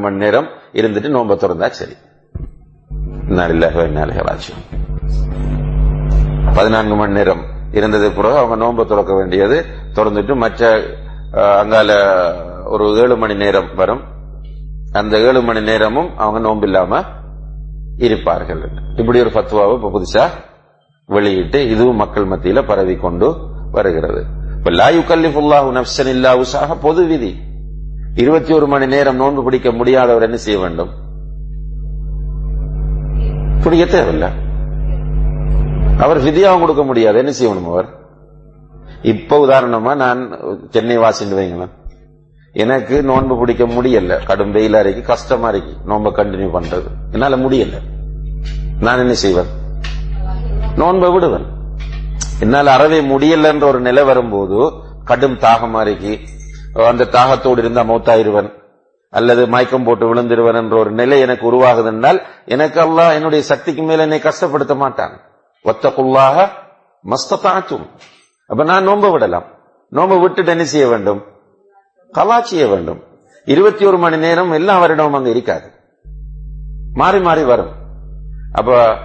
மணி நேரம் இருந்துட்டு நோம்ப திறந்தா சரி. ராஜ்யம் பதினான்கு மணி நேரம் இருந்தது பிறகு அவங்க நோன்பு திறக்க வேண்டியது. திறந்துட்டு மற்ற அங்கால ஒரு ஏழு மணி நேரம் வரும். அந்த ஏழு மணி நேரமும் அவங்க நோன்பு இல்லாம இருப்பார்கள். இப்படி ஒரு பத்துவாவை இப்ப புதுசா வெளியிட்டு இதுவும் மக்கள் மத்தியில பரவி கொண்டு வருகிறது. இப்ப லா யுகல்லிஃபுல்லாஹு நப்சன் இல்லா உசாக பொது விதி. இருபத்தி ஒரு மணி நேரம் நோன்பு பிடிக்க முடியாதவர் என்ன செய்ய வேண்டும்? பிடிக்க தேவையில்லை. அவர் விதியாவும் கொடுக்க முடியாது. என்ன செய்யணும் அவர்? இப்ப உதாரணமா நான் சென்னை வாசின்னு வைங்களேன். எனக்கு நோன்பு பிடிக்க முடியல. கடும் வெயிலா இருக்கு கஷ்டமா இருக்கு. நோன்பை கண்டினியூ பண்றது. என்னால முடியல. நான் என்ன செய்வேன்? நோன்பை விடுவேன். என்னால அறவே முடியலன்ற ஒரு நிலை வரும்போது கடும் தாகமா இருக்கு. அந்த தாகத்தோடு இருந்தா மௌத்தாயிருவன். அல்லது மயக்கம் போட்டு விழுந்திருவன் என்ற ஒரு நிலை எனக்கு உருவாகுது என்றால் எனக்கு அல்லாஹ் என்னுடைய சக்திக்கு மேல என்னை கஷ்டப்படுத்த மாட்டான். ஒத்தக்குள்ளாக மஸ்தாச்சும் அப்ப நான் நோன்ப விடலாம். நோம்பு விட்டு என்ன செய்ய வேண்டும்? கலா செய்ய வேண்டும். இருபத்தி ஒரு மணி நேரம் எல்லா வருடமும் அங்க இருக்காது. மாறி மாறி வரும். அப்ப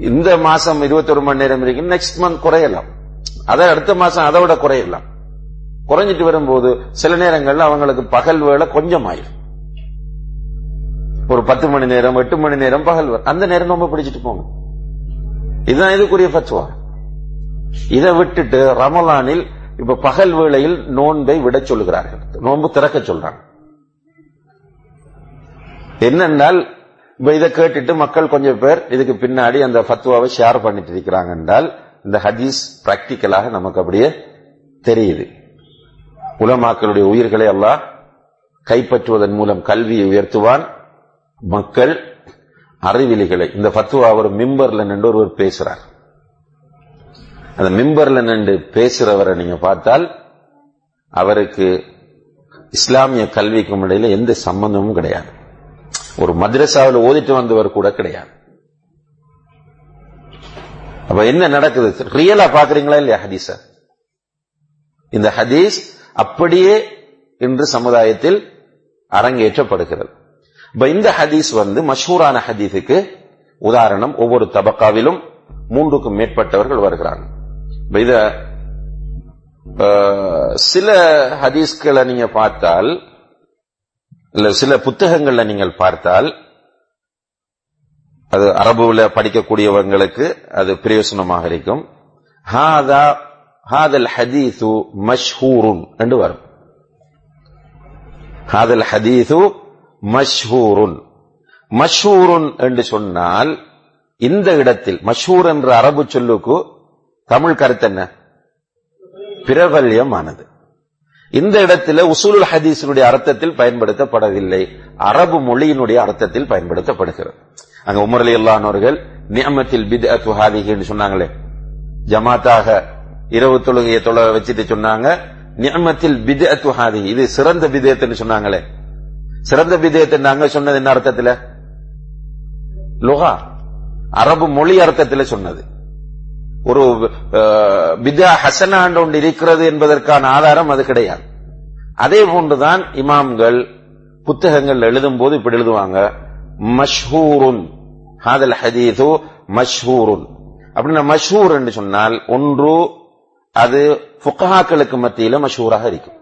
இந்த மாசம் இருபத்தி ஒரு மணி நேரம் இருக்கு நெக்ஸ்ட் மந்த் குறையலாம். அதை அடுத்த மாசம் அதை விட குறையலாம். குறைஞ்சிட்டு வரும்போது சில நேரங்கள்ல அவங்களுக்கு பகல் வேலை கொஞ்சம் ஆயிரும் ஒரு பத்து மணி நேரம் எட்டு மணி நேரம் பகல் அந்த நேரம் நம்ம பிடிச்சிட்டு போங்க. இதுதான் இதுக்குரிய பத்துவா இதை விட்டுட்டு ரமலானில் இப்ப பகல் வேளையில் நோன்பை விட சொல்லுகிறார்கள். நோன்பு திறக்க சொல்றாங்க. என்னென்றால் இப்ப இதை கேட்டுட்டு மக்கள் கொஞ்சம் பேர் இதுக்கு பின்னாடி அந்த ஃபத்வாவை ஷேர் பண்ணிட்டு இருக்கிறாங்க என்றால் இந்த ஹதீஸ் பிராக்டிக்கலாக நமக்கு அப்படியே தெரியுது. உலமாக்களுடைய உயிர்களை அல்லாஹ் கைப்பற்றுவதன் மூலம் கல்வியை உயர்த்துவான். மக்கள் அறிவிலிகளை இந்த பத்துவா அவர் மிம்பர்ல நின்று ஒருவர் பேசுறார். அந்த மிம்பர்ல நின்று பேசுறவரை நீங்க பார்த்தால் அவருக்கு இஸ்லாமிய கல்விக்கும் இடையில எந்த சம்பந்தமும் கிடையாது. ஒரு மദ്രസാவில் ஓதிட்டு வந்தவர் கூட கிடையாது. அப்ப என்ன நடக்குது? ரியலா பாக்குறீங்களா இல்லையா ஹதீஸ்? இந்த ஹதீஸ் அப்படியே இன்று சமுதாயத்தில் அரங்கேற்றப்படுகிறது. இப்ப இந்த ஹதீஸ் வந்து மஷூரான ஹதீஸுக்கு உதாரணம். ஒவ்வொரு தபக்காவிலும் மூன்றுக்கும் மேற்பட்டவர்கள் வருகிறாங்க. இத சில ஹதீஸ்களை நீங்க பார்த்தால் இல்ல சில புத்தகங்கள்ல நீங்கள் பார்த்தால் அது அரபுல படிக்கக்கூடியவங்களுக்கு அது பிரயோசனமாக இருக்கும். ஹாதா ஹாதல் ஹதீசு மஷ்ஹூருன் என்று வரும் ஹாதல் ஹதீசு மஷ்ஹூருன் மஷ்ஹூருன் என்று சொன்னால் இந்த இடத்தில் மஷ்ஹூர் என்ற அரபு சொல்லுக்கு தமிழ் கருத்து என்ன பிரபல்யமானது இந்த இடத்துல உசூலுல் ஹதீஸினுடைய அர்த்தத்தில் பயன்படுத்தப்படவில்லை. அரபு மொழியினுடைய அர்த்தத்தில் பயன்படுத்தப்படுகிறது அங்க உமர் அலி அல்லானவர்கள் நியமத்தில் பித் அத்துஹாதின்னு சொன்னாங்களே ஜமாத்தாக இரவு தொழுகையை தொழ வச்சுட்டு சொன்னாங்க நியமத்தில் பித் அத்துஹாதி இது சிறந்த பிதயத்துன்னு சொன்னாங்களே. சிறந்த பிதயத்தை நாங்க சொன்னது என்ன அர்த்தத்துல? லுகா. அரபு மொழி அர்த்தத்துல சொன்னது. ஒரு அஹ், பிதா ஹசனாண்டு ஒன்று இருக்கிறது என்பதற்கான ஆதாரம் அது கிடையாது. அதே போன்றுதான் இமாம்கள் புத்தகங்கள் எழுதும் போது இப்படி எழுதுவாங்க மஷ்ஹூருன். ஹாதல் ஹதீது மஷ்ஹூருன். அப்படின்னா மஷ்ஹூர் என்று சொன்னால் ஒன்று அது ஃபுகஹாக்களுக்கு மத்தியில மஷூராக இருக்கும்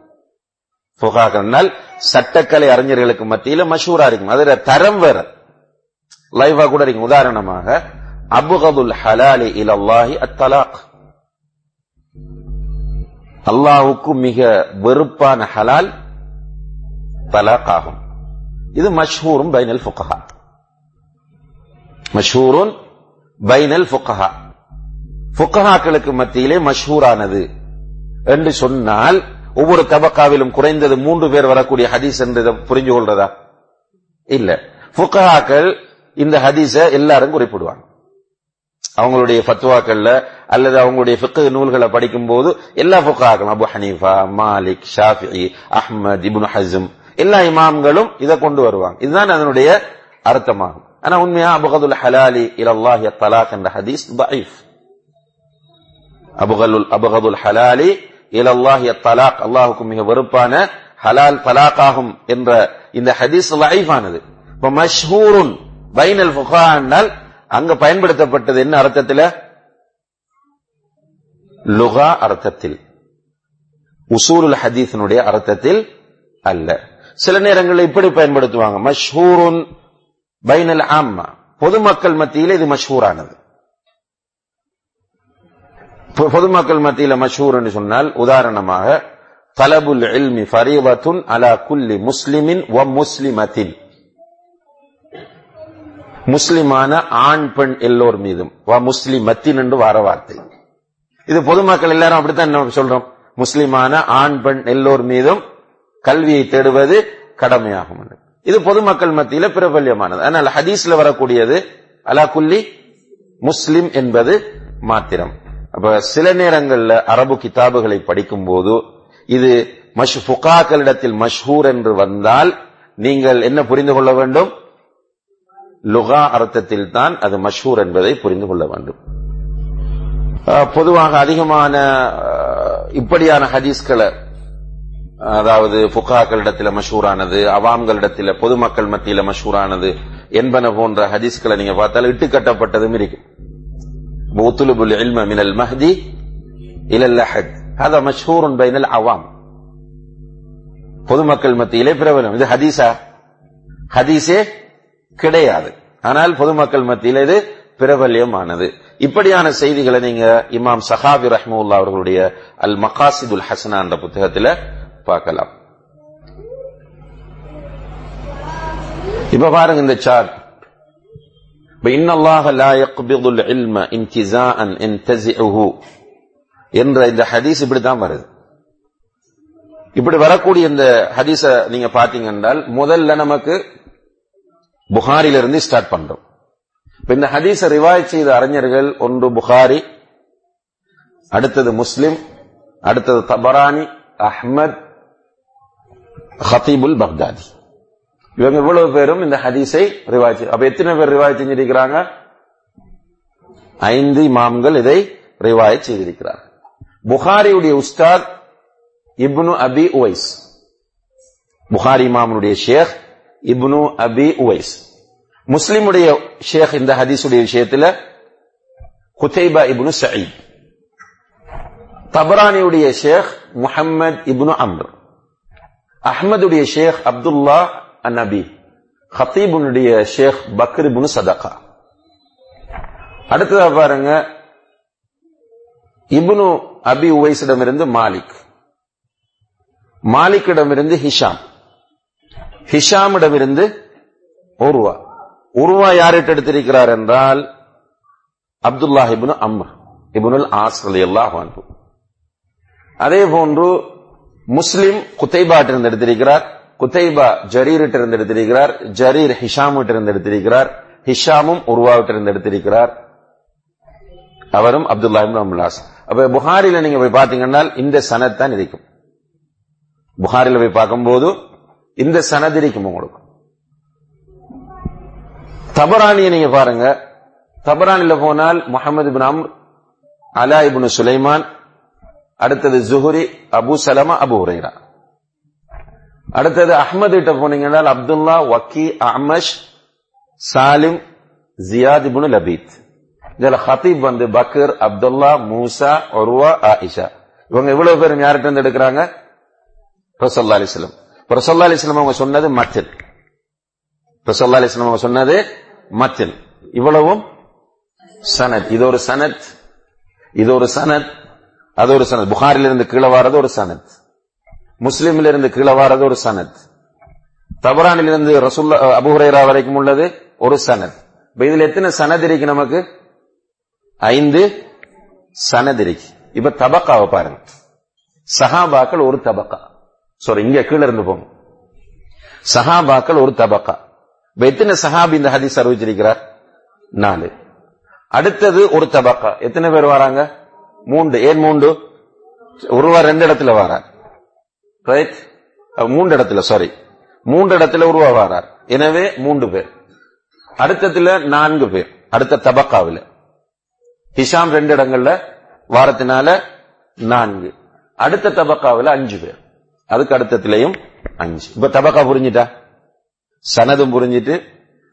ஃபுகஹாக்கள் சட்டக்கலை அறிஞர்களுக்கு மத்தியில மஷூரா இருக்கும் அதுல தரம் வேற லைவா கூட இருக்கும் உதாரணமாக அபுகதுல் ஹலாலி இலல்லாஹி அத்தலாக் அல்லாஹுக்கு மிக வெறுப்பான ஹலால் தலாக் ஆகும் இது மஷ்ஹூரும் பைனல் ஃபுகஹா மஷ்ஹூருன் பைனல் ஃபுகஹா ஃபுகஹாக்களுக்கு மத்தியிலே மஷ்ஹூரானது. என்று சொன்னால் ஒவ்வொரு தபக்காவிலும் குறைந்தது மூன்று பேர் வரக்கூடிய ஹதீஸ் என்று இதை புரிஞ்சு கொள்றதா? இல்ல. புக்கஹாக்கள் இந்த ஹதீஸ எல்லாரும் குறிப்பிடுவாங்க. அவங்களுடைய ஃபத்வாக்கள்ல அல்லது அவங்களுடைய ஃபிக்ஹ் நூல்களை படிக்கும் போது எல்லா ஃபுக்காக்களும் Abu Hanifa Malik Shafi Ahmad Ibn Hazm எல்லா இமாம்களும் இதை கொண்டு வருவாங்க. இதுதான் அதனுடைய அர்த்தமாகும். ஆனா உண்மையா அபுகதுல் ஹலாலி இலல்லாஹி தலாக் என்ற ஹதீஸ் பைஃப் அபுகலுல் அபுகதுல் ஹலாலி இலல்லாஹிய தலாக் அல்லாஹுக்கு மிக வெறுப்பான ஹலால் தலாக் ஆகும் என்ற இந்த ஹதீஸ் லைஃபானது இப்ப மஷ்ஹூருன் பைனல் ஃபுகா அங்க பயன்படுத்தப்பட்டது என்ன அர்த்தத்தில்? லுகா அர்த்தத்தில். உசூலுல் ஹதீஸினுடைய அர்த்தத்தில் அல்ல. சில நேரங்களில் இப்படி பயன்படுத்துவாங்க. மஷ்ஹூருன் பைனல் ஆம்மா. பொதுமக்கள் மத்தியில் இது மஷ்ஹூரானது. பொதுமக்கள் மத்தியில மஷூர் என்று சொன்னால் உதாரணமாக தலபுல் இல்மி ஃபரீவத்துன் அலா குல்லி முஸ்லிமின் வ முஸ்லிமத்தின். முஸ்லிமான ஆண் பெண் எல்லோர் மீதும் வ முஸ்லிமத்தின் என்று வார வார்த்தை. இது பொதுமக்கள் எல்லாரும் அப்படித்தான் சொல்றோம்? முஸ்லிமான ஆண் பெண் எல்லோர் மீதும் கல்வியை தேடுவது கடமையாகும் இது பொதுமக்கள் மத்தியில பிரபல்யமானது. ஆனால் ஹதீஸ்ல வரக்கூடியது அலா குல்லி முஸ்லிம் என்பது மாத்திரம். அப்ப சில நேரங்கள்ல அரபு கிதாபுகளை படிக்கும் போது இது மஷ் ஃபுகாக்களிடத்தில் மஷ்ஹூர் என்று வந்தால் நீங்கள் என்ன புரிந்து கொள்ள வேண்டும்? லுகா அர்த்தத்தில் தான் அது மஷ்ஹூர் என்பதை புரிந்து கொள்ள வேண்டும். பொதுவாக அதிகமான இப்படியான ஹதீஸ்களை அதாவது புகாக்களிடத்தில் மஷூரானது அவாம்களிடத்தில் பொதுமக்கள் மத்தியில மஷூரானது என்பன போன்ற ஹதீஸ்களை நீங்க பார்த்தால் இட்டுக்கட்டப்பட்டதும் இருக்கும். உத்துலுபுல் இல்ம மினல் மஹ்தி இலல் லஹத் ஹதா மஷ்ஹூருன் பைனல் அவாம் பொதுமக்கள் மத்தியிலே பிரபலம். இது ஹதீஸா? ஹதீஸே கிடையாது. ஆனால் பொதுமக்கள் மத்தியில் இது பிரபல்யமானது. இப்படியான செய்திகளை நீங்க இமாம் சஹாபி ரஹ்முல்லா அவர்களுடைய அல் மகாசிதுல் ஹசனா என்ற புத்தகத்துல பார்க்கலாம். இப்ப பாருங்க இந்த சார்ட் இன்ன அல்லாஹ லா யக்பிதுல் இல்ம இன்திசாஅன் இன்தஸிஉஹு என்ற இந்த ஹதீஸ் இப்படிதான் வருது. இப்படி வரக்கூடிய இந்த ஹதீஸ நீங்க பாத்தீங்க என்றால் முதல்ல நமக்கு புகாரிலிருந்து ஸ்டார்ட் பண்றோம். இப்ப இந்த ஹதீஸ ரிவாய் செய்த அறிஞர்கள் ஒன்று புகாரி அடுத்தது முஸ்லிம் அடுத்தது தபரானி அஹ்மத் ஹத்தீபுல் பக்தாதி. இவங்க இவ்வளவு பேரும் இந்த ஹதீஸை ரிவாய் அப்ப எத்தனை பேர் ரிவாய் செஞ்சிருக்கிறாங்க? ஐந்து இமாம்கள் இதை ரிவாய் செய்திருக்கிறார் புகாரியுடைய உஸ்தாத் இப்னு அபி உவைஸ். புகாரி இமாமனுடைய ஷேக் இப்னு அபி உவைஸ். முஸ்லிமுடைய ஷேக் இந்த ஹதீஸுடைய விஷயத்துல குத்தைபா இப்னு சயீத். தபரானியுடைய ஷேக் முஹம்மது இப்னு அம்ர். அஹமதுடைய ஷேக் அப்துல்லா அந்நபி. ஹத்தீபுனுடைய ஷேக் பக்ரிபுனு சதகா அடுத்ததா பாருங்க இபுனு அபி உவைஸிடமிருந்து மாலிக். மாலிக்கிடமிருந்து ஹிஷாம். ஹிஷாமிடமிருந்து உருவா. உருவா யார்கிட்ட எடுத்திருக்கிறார் என்றால் அப்துல்லா இபுனு அம்ர் இபுனுல் ஆஸ் ரலியல்லாஹு அன்ஹு. அதே போன்று முஸ்லிம் குத்தைபாட்டிருந்து எடுத்திருக்கிறார். குத்தைபா ஜரீரிட்டிருந்து எடுத்திருக்கிறார் ஜரீர் ஹிஷாமிட்டிருந்து எடுத்திருக்கிறார் ஹிஷாமும் உருவாவிட்டிருந்து எடுத்திருக்கிறார் அவரும் அப்துல்லா அம்லாஸ் அப்ப புகாரில நீங்க போய் பாத்தீங்கன்னா இந்த சனத்தான் இருக்கும் புகாரில போய் பார்க்கும்போது இந்த சனத் இருக்கும் உங்களுக்கு. தபரானியை நீங்க பாருங்க. தபரானில போனால் முகமது இபின் அம்ர் அலா இப்னு சுலைமான் அடுத்தது ஜுஹுரி அபு சலமா அபு உரைரா அடுத்தது அஹ்மது கிட்ட போனீங்கன்னா அப்துல்லா வக்கி அஹ்மஷ் சாலிம் ஜியாத் இப்னு லபீத். இதுல ஹத்தீப் வந்து பக்கர் அப்துல்லா மூசா ஒருவா ஆயிஷா. இவங்க இவ்வளவு பேரும் யார்கிட்ட இருந்து எடுக்கிறாங்க? ரசல்லா அலிஸ்லம் ரசல்லா அலிஸ்லம் அவங்க சொன்னது மத்தின் ரசல்லா அலிஸ்லம் அவங்க சொன்னது மத்தின் இவ்வளவும் சனத். இது ஒரு சனத். இது ஒரு சனத். அது ஒரு சனத். புகாரில இருந்து கீழே வாரது ஒரு சனத். முஸ்லீம்ல இருந்து கீழே வாரது ஒரு சனத். தபரானில இருந்து ரசுல்லா அபுஹரேரா வரைக்கும் உள்ளது ஒரு சனத். இப்ப இதுல எத்தனை சனத் இருக்கு நமக்கு? ஐந்து சனத் இருக்கு. இப்ப தபக்காவை பாருங்க. சஹாபாக்கள் ஒரு தபக்கா. சாரி இங்க கீழே இருந்து போங்க. சஹாபாக்கள் ஒரு தபக்கா. இப்ப எத்தனை சஹாபி இந்த ஹதீஸ் அறிவிச்சிருக்கிறார்? நாலு. அடுத்தது ஒரு தபக்கா. எத்தனை பேர் வராங்க? மூன்று. ஏன் மூன்று? ஒருவர் ரெண்டு இடத்துல வராங்க ரைட் மூன்று இடத்துல சாரி மூன்று இடத்துல உருவாகிறார் எனவே மூன்று பேர். அடுத்ததுல நான்கு பேர். அடுத்த தபக்காவில். ஹிஷாம் ரெண்டு இடங்கள்ல வாரத்தினால நான்கு. அடுத்த தபக்காவில் அஞ்சு பேர். அதுக்கு அடுத்தத்திலையும் அஞ்சு. இப்ப தபக்கா புரிஞ்சுட்டா? சனதும் புரிஞ்சிட்டு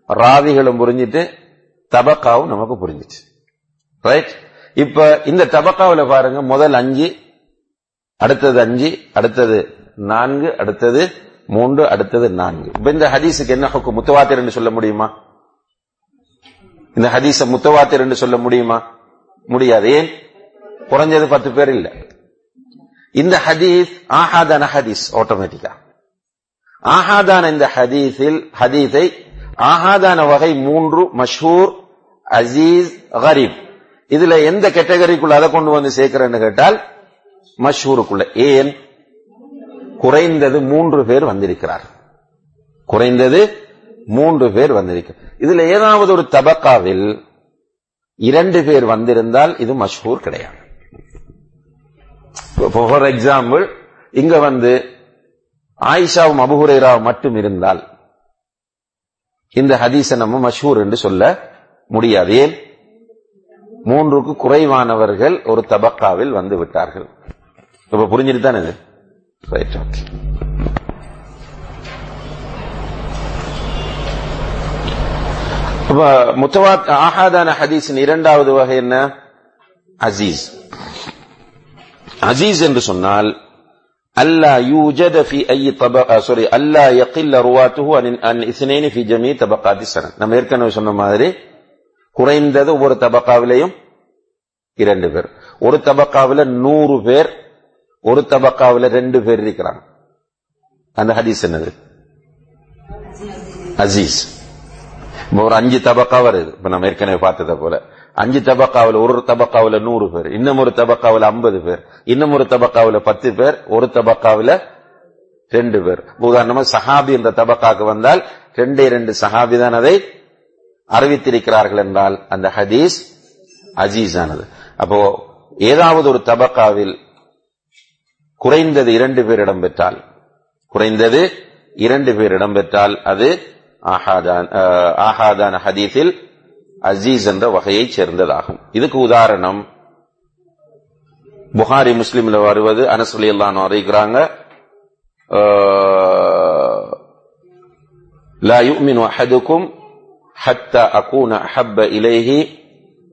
ராவிகளும் புரிஞ்சிட்டு தபக்காவும் நமக்கு புரிஞ்சிச்சு. ரைட் இப்ப இந்த தபக்காவில் பாருங்க முதல் அஞ்சு அடுத்தது அஞ்சு அடுத்தது நான்கு அடுத்தது மூன்று அடுத்தது நான்கு. இப்ப இந்த ஹதீஸுக்கு என்ன ஹுக்கு? முத்தவாத்திர் என்று சொல்ல முடியுமா? இந்த ஹதீஸ முத்தவாத்திர் என்று சொல்ல முடியுமா? முடியாது. ஏன்? குறைஞ்சது பத்து பேர் இல்ல. இந்த ஹதீஸ் ஆஹாதான ஹதீஸ் ஆட்டோமேட்டிக்கா ஆஹாதான இந்த ஹதீஸில் ஹதீஸை ஆஹாதான வகை மூன்று மஷூர் அசீஸ் கரீப். இதுல எந்த கேட்டகரிக்குள்ள அதை கொண்டு வந்து சேர்க்கிறேன்னு கேட்டால் மஷூருக்குள்ள ஏன்? குறைந்தது மூன்று பேர் வந்திருக்கிறார். குறைந்தது மூன்று பேர் வந்திருக்கிறார் இதுல ஏதாவது ஒரு தபக்காவில் இரண்டு பேர் வந்திருந்தால் இது மஷ்ஹூர் கிடையாது. ஃபார் எக்ஸாம்பிள் இங்க வந்து ஆயிஷாவும் அபுஹுரேராவும் மட்டும் இருந்தால் இந்த ஹதீஸை நம்ம மஷ்ஹூர் என்று சொல்ல முடியாது. ஏன்? மூன்றுக்கு குறைவானவர்கள் ஒரு தபக்காவில் வந்து விட்டார்கள். இப்ப புரிஞ்சுட்டு தானே இது ரைட் ஓகே முத்தவாத் ஆஹாதான ஹதீஸின் இரண்டாவது வகை என்ன அசீஸ் அசீஸ் என்று சொன்னால் அல்லா யூஜத في اي طبق سوري அல்லா يقل رواته عن عن اثنين في جميع طبقات السند நம்ம ஏற்கனவே சொன்ன மாதிரி குறைந்தது ஒவ்வொரு தபக்காவிலையும் இரண்டு பேர் ஒரு தபக்காவில நூறு பேர் ஒரு தபக்காவில ரெண்டு பேர் இருக்கிறாங்க அந்த ஹதீஸ் என்னது? அசீஸ். ஒரு அஞ்சு தபக்கா வருது. இப்ப நம்ம ஏற்கனவே பார்த்ததை போல. அஞ்சு தபக்காவில் ஒரு தபக்காவில் நூறு பேர். இன்னும் ஒரு தபக்காவில் ஐம்பது பேர். இன்னும் ஒரு தபக்காவில் பத்து பேர். ஒரு தபக்காவில் ரெண்டு பேர். உதாரணமா சஹாபி என்ற தபக்காக்கு வந்தால் ரெண்டே ரெண்டு சஹாபி தான் அதை அறிவித்திருக்கிறார்கள் என்றால் அந்த ஹதீஸ் அஜீஸ் ஆனது அப்போ ஏதாவது ஒரு தபக்காவில் குறைந்தது இரண்டு பேர் இடம்பெற்றால் குறைந்தது இரண்டு பேர் இடம்பெற்றால் அது ஆஹாதான ஹதீஸில் அசீஸ் என்ற வகையைச் சேர்ந்ததாகும் இதுக்கு உதாரணம் புகாரி முஸ்லிம்ல வருவது அனசுலி எல்லாம் அறிகிறாங்க لا يؤمن أحدكم حتى أكون أحب إليه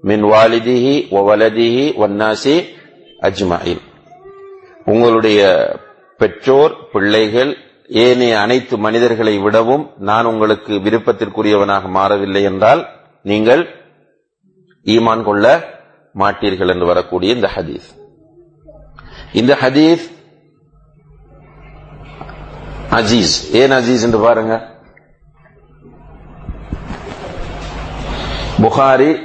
من والده وولده والناس أجمعين உங்களுடைய பெற்றோர் பிள்ளைகள் ஏனைய அனைத்து மனிதர்களை விடவும் நான் உங்களுக்கு விருப்பத்திற்குரியவனாக மாறவில்லை என்றால் நீங்கள் ஈமான் கொள்ள மாட்டீர்கள் என்று வரக்கூடிய இந்த ஹதீஸ். இந்த ஹதீஸ் அஜீஸ். ஏன் அஜீஸ் என்று பாருங்க? புகாரி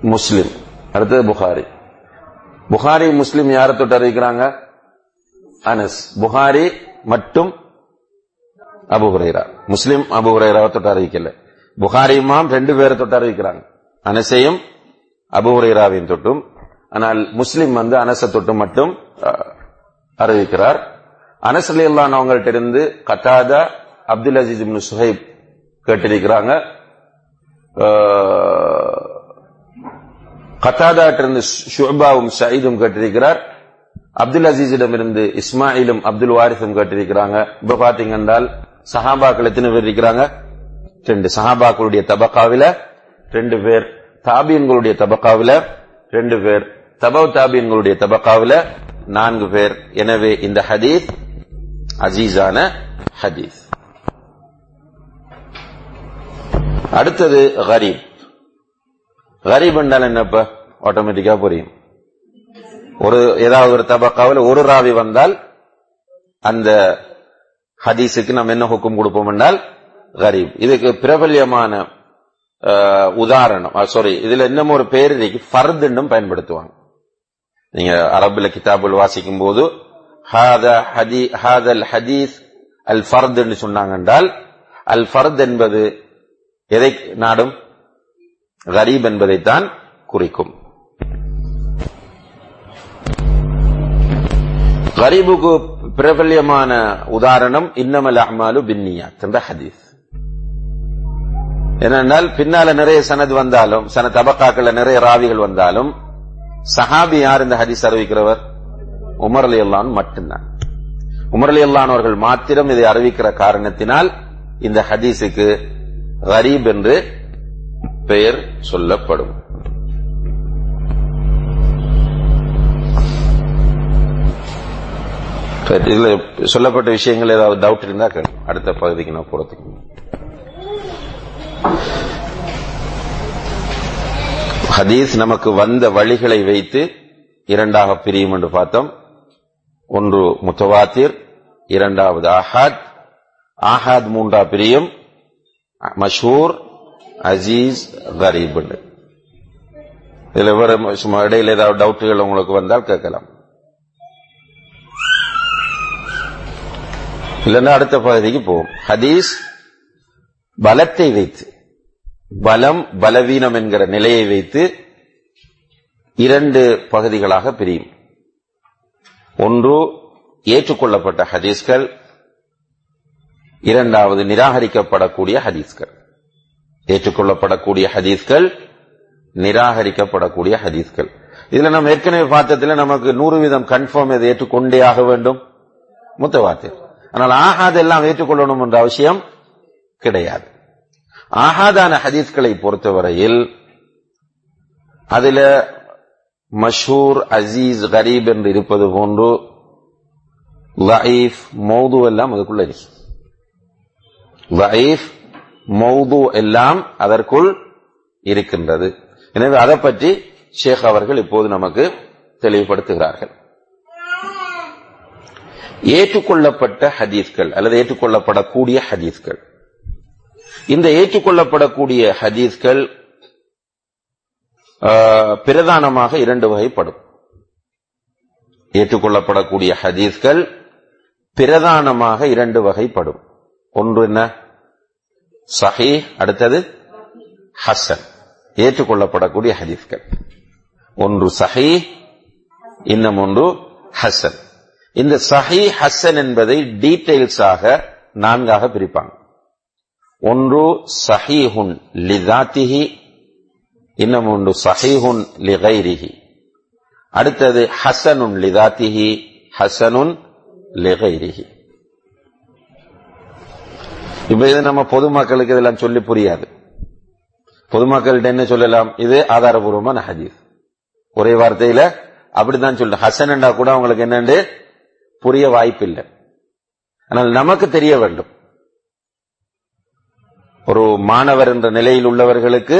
முஸ்லிம். அடுத்தது புகாரி. புகாரி முஸ்லிம் யார தொட்டு அறிவிக்கிறாங்க? அனஸ். புகாரி மட்டும் அபு ஹுரைரா. முஸ்லிம் அபு ஹுரைராவை தொட்டு அறிவிக்கல. புகாரி இமாம் ரெண்டு பேரை தொட்டு அறிவிக்கிறாங்க. அனசையும் அபு ஹுரைராவையும் தொட்டும். ஆனால் முஸ்லிம் வந்து அனச தொட்டு மட்டும் அறிவிக்கிறார். அனஸ் அலி அல்லான் அவங்கள்ட்ட இருந்து கத்தாதா அப்துல் அஜீஸ் சுஹைப் கேட்டிருக்கிறாங்க. கத்தாதாட்டிருந்து ஷுபாவும் சயீதும் கேட்டிருக்கிறார். அப்துல் அசீஸிடம் இருந்து இஸ்மாயிலும் அப்துல் வாரிசும் கேட்டிருக்கிறாங்க. இப்ப பாத்தீங்க என்றால் சஹாபாக்கள் எத்தனை பேர் இருக்கிறாங்க? ரெண்டு. சஹாபாக்களுடைய தபக்காவில ரெண்டு பேர். தாபியன்களுடைய தபக்காவில ரெண்டு பேர். தபவ் தாபியன்களுடைய தபக்காவில நான்கு பேர். எனவே இந்த ஹதீஸ் அசீஸான ஹதீஸ். அடுத்தது கரீப். கரீப் என்றால் என்னப்ப? ஆட்டோமேட்டிக்கா புரியும். ஒரு ஏதாவது ஒரு தபக்காவில் ஒரு ராவி வந்தால் அந்த ஹதீஸுக்கு நம்ம என்ன ஹுக்கும் கொடுப்போம் என்றால் கரீப். இதுக்கு பிரபல்யமான உதாரணம். சாரி இதுல இன்னமும் ஒரு பேர் இன்னைக்கு ஃபர்துன்னும் பயன்படுத்துவாங்க. நீங்க அரபுல கிதாபுல் வாசிக்கும் போது ஹாதல் ஹதீஸ் அல் ஃபர்துன்னு சொன்னாங்க என்றால் அல் ஃபர்த் என்பது எதை நாடும்? கரீப் என்பதைத்தான் குறிக்கும். கரீபுக்கு பிரபல்யமான உதாரணம் இன்னமல் அஹ்மாலு பின்னியாத் என்ற ஹதீஸ். என்னென்னால் பின்னால நிறைய சனது வந்தாலும் சன தபக்காக்கள் நிறைய ராவிகள் வந்தாலும் சஹாபி யார் இந்த ஹதீஸ் அறிவிக்கிறவர்? உமர் அலி அல்லான் மட்டும்தான். உமர் அலி அல்லானவர்கள் மாத்திரம் இதை அறிவிக்கிற காரணத்தினால் இந்த ஹதீஸுக்கு கரீப் என்று பெயர் சொல்லப்படும். இதுல சொல்லப்பட்ட விஷயங்கள் ஏதாவது டவுட் இருந்தா கேளு அடுத்த பகுதிக்கு நான் போறதுக்கு ஹதீஸ் நமக்கு வந்த வழிகளை வைத்து இரண்டாக பிரியும் என்று பார்த்தோம். ஒன்று முத்தவாத்திர் இரண்டாவது ஆஹாத். ஆஹாத் மூன்றா பிரியும். மஷூர் அஜீஸ் கரீப் இதுல வேற சும்மா இடையில ஏதாவது டவுட்டுகள் உங்களுக்கு வந்தால் கேட்கலாம். இல்லைன்னா அடுத்த பகுதிக்கு போவோம். ஹதீஸ் பலத்தை வைத்து பலம் பலவீனம் என்கிற நிலையை வைத்து இரண்டு பகுதிகளாக பிரியும். ஒன்று ஏற்றுக்கொள்ளப்பட்ட ஹதீஸ்கள். இரண்டாவது நிராகரிக்கப்படக்கூடிய ஹதீஸ்கள். ஏற்றுக்கொள்ளப்படக்கூடிய ஹதீஸ்கள் நிராகரிக்கப்படக்கூடிய ஹதீஸ்கள். இதுல நம்ம ஏற்கனவே பார்த்ததுல நமக்கு நூறு வீதம் கன்ஃபார்ம் இதை ஏற்றுக்கொண்டே ஆக வேண்டும்? முத்தவாத்து ஆனால் ஆகாது எல்லாம் ஏற்றுக்கொள்ளணும் என்ற அவசியம் கிடையாது. ஆகாதான ஹதீஸ்களை பொறுத்தவரையில் அதுல மஷூர் அசீஸ் கரீப் என்று இருப்பது போன்று லயீஃப் மௌது எல்லாம் அதுக்குள்ள இருக்கு. லயீஃப் மௌது எல்லாம் அதற்குள் இருக்கின்றது. எனவே அதை பற்றி ஷேக் அவர்கள் இப்போது நமக்கு தெளிவுபடுத்துகிறார்கள். ஏற்றுக்கொள்ளப்பட்ட ஹதீஸ்கள் அல்லது ஏற்றுக்கொள்ளப்படக்கூடிய ஹதீஸ்கள். இந்த ஏற்றுக்கொள்ளப்படக்கூடிய ஹதீஸ்கள் ஆஹ், பிரதானமாக இரண்டு வகைப்படும். ஏற்றுக்கொள்ளப்படக்கூடிய ஹதீஸ்கள் பிரதானமாக இரண்டு வகைப்படும். ஒன்று என்ன? சஹி அடுத்தது ஹசன் ஏற்றுக்கொள்ளப்படக்கூடிய ஹதீஸ்கள். ஒன்று சஹி இன்னும் ஒன்று ஹசன் இந்த சஹி ஹசன் என்பதை டீடைல்ஸாக நான்காக பிரிப்பாங்க. ஒன்று சஹீஹுன் லிதாத்திஹி இன்னும் ஒன்று சஹீஹுன் லிகைரிஹி அடுத்தது ஹசனுன் லிதாத்திஹி ஹசனுன் லிகைரிஹி இப்ப இது நம்ம பொதுமக்களுக்கு இதெல்லாம் சொல்லி புரியாது. பொதுமக்கள்கிட்ட என்ன சொல்லலாம்? இது ஆதாரபூர்வமான ஹதீஸ். ஒரே வார்த்தையில அப்படிதான் சொல்ல ஹசன் கூட அவங்களுக்கு என்னண்டு? புரிய வாய்ப்பு இல்லை ஆனால் நமக்கு தெரிய வேண்டும். ஒரு மாணவர் என்ற நிலையில் உள்ளவர்களுக்கு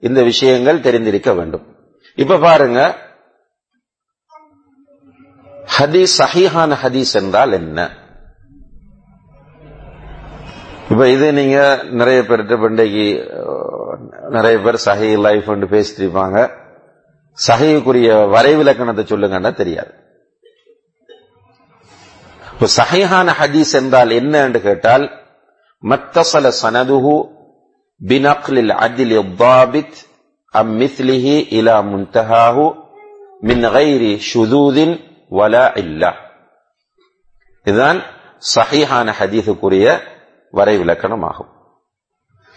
இந்த விஷயங்கள் தெரிந்திருக்க வேண்டும். இப்ப பாருங்க. ஹதீஸ் சஹிஹான ஹதீஸ் என்றால் என்ன? இப்ப இது நீங்க நிறைய பேர்கிட்ட பண்டைக்கு நிறைய பேர் சஹி லைஃப் பேசிட்டு இருப்பாங்க. சஹைக்குரிய வரைவிலக்கணத்தை சொல்லுங்கன்னா தெரியாது. இப்போ சஹிஹான ஹதீஸ் என்றால் என்ன என்று கேட்டால் மத்தசல சனதுஹு பினக்லில் அதில் தாபித் அம் மித்லிஹி இலா முன்தஹாஹு மின் கைரி ஷுதூதின் வலா இல்லா. இதுதான் சஹிஹான ஹதீஸுக்குரிய வரைவிலக்கணமாகும்.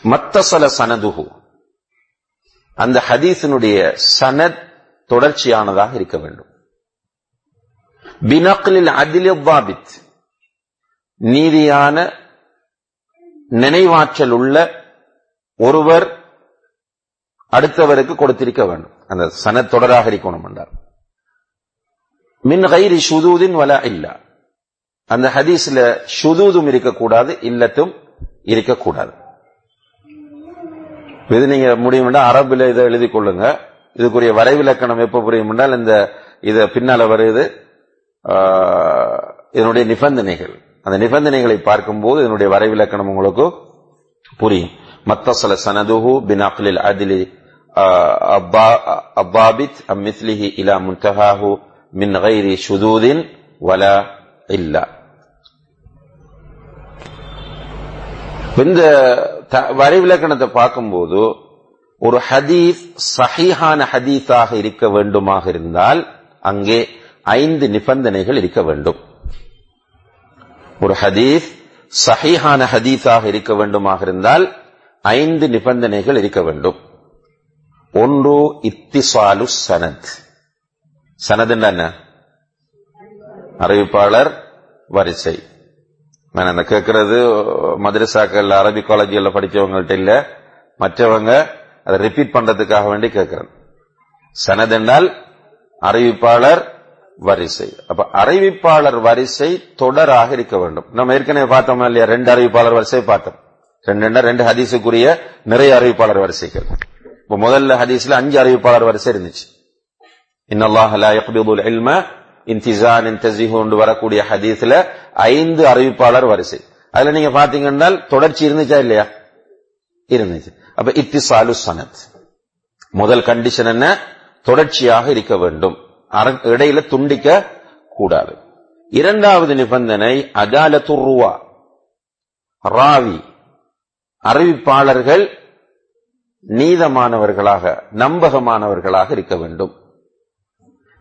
மத்தசல சனதுகு அந்த ஹதீஸினுடைய சனத் தொடர்ச்சியானதாக இருக்க வேண்டும். பினக்லில் அதில் பாபித் நீதியான நினைவாற்றல் உள்ள ஒருவர் அடுத்தவருக்கு கொடுத்திருக்க வேண்டும். அந்த சனத் தொடராக இருக்கணும் என்றார் மின் கைரி சுதூதின் வல இல்லா. அந்த ஹதீஸ்ல சுதூதும் இருக்கக்கூடாது இல்லத்தும் இருக்கக்கூடாது. இது நீங்க முடியும்னா அரபுல இதை எழுதி கொள்ளுங்க. இதுக்குரிய வரைவிலக்கணம் எப்ப புரியும் என்றால் இந்த இத பின்னால வருது இதனுடைய நிபந்தனைகள். அந்த நிபந்தனைகளை பார்க்கும்போது இதனுடைய வரைவிலக்கணம் உங்களுக்கு புரியும். மத்தசல சனதுஹு பினக்லில் அதிலி அப்பாபித் அம்மித்லிஹி இலா முன்தஹாஹு மின் கைரி சுதூதின் வலா இல்லா. இந்த த- வரைவிலக்கணத்தை பார்க்கும்போது ஒரு ஹதீஸ் சஹீஹான ஹதீஸாக இருக்க வேண்டுமாக இருந்தால் அங்கே ஐந்து நிபந்தனைகள் இருக்க வேண்டும். ஒரு ஹதீஸ் சஹீஹான ஹதீஸாக இருக்க வேண்டுமாக இருந்தால் ஐந்து நிபந்தனைகள் இருக்க வேண்டும். ஒன்று இத்திசாலு சனத். சனத் என்ன? அறிவிப்பாளர் வரிசை. நான் அந்த கேட்கறது மதரசாக்கள் அரபி காலேஜில் படிச்சவங்கள்ட்ட இல்ல. மற்றவங்க அதை ரிப்பீட் பண்றதுக்காக வேண்டி கேட்கிறேன். சனது என்றால் அறிவிப்பாளர் வரிசை. அப்ப அறிவிப்பாளர் வரிசை தொடராக இருக்க வேண்டும். நம்ம ஏற்கனவே பார்த்தோமா இல்லையா? ரெண்டு அறிவிப்பாளர் வரிசை பார்த்தோம். ரெண்டு ரெண்டு ஹதீஸுக்குரிய நிறைய அறிவிப்பாளர் வரிசைகள். இப்ப முதல்ல ஹதீஸ்ல அஞ்சு அறிவிப்பாளர் வரிசை இருந்துச்சு. இன்னல்லாஹ் இன்திசான் இன்தசிஹு வரக்கூடிய ஹதீஸ்ல ஐந்து அறிவிப்பாளர் வரிசை. அதுல நீங்க பாத்தீங்கன்னா தொடர்ச்சி இருந்துச்சா இல்லையா? இருந்துச்சு. அப்ப இத்திசாலு சனத். முதல் கண்டிஷன் என்ன? தொடர்ச்சியாக இருக்க வேண்டும். இடையில துண்டிக்க கூடாது. இரண்டாவது நிபந்தனை அதாலத்துருவா ராவி. அறிவிப்பாளர்கள் நீதமானவர்களாக நம்பகமானவர்களாக இருக்க வேண்டும்.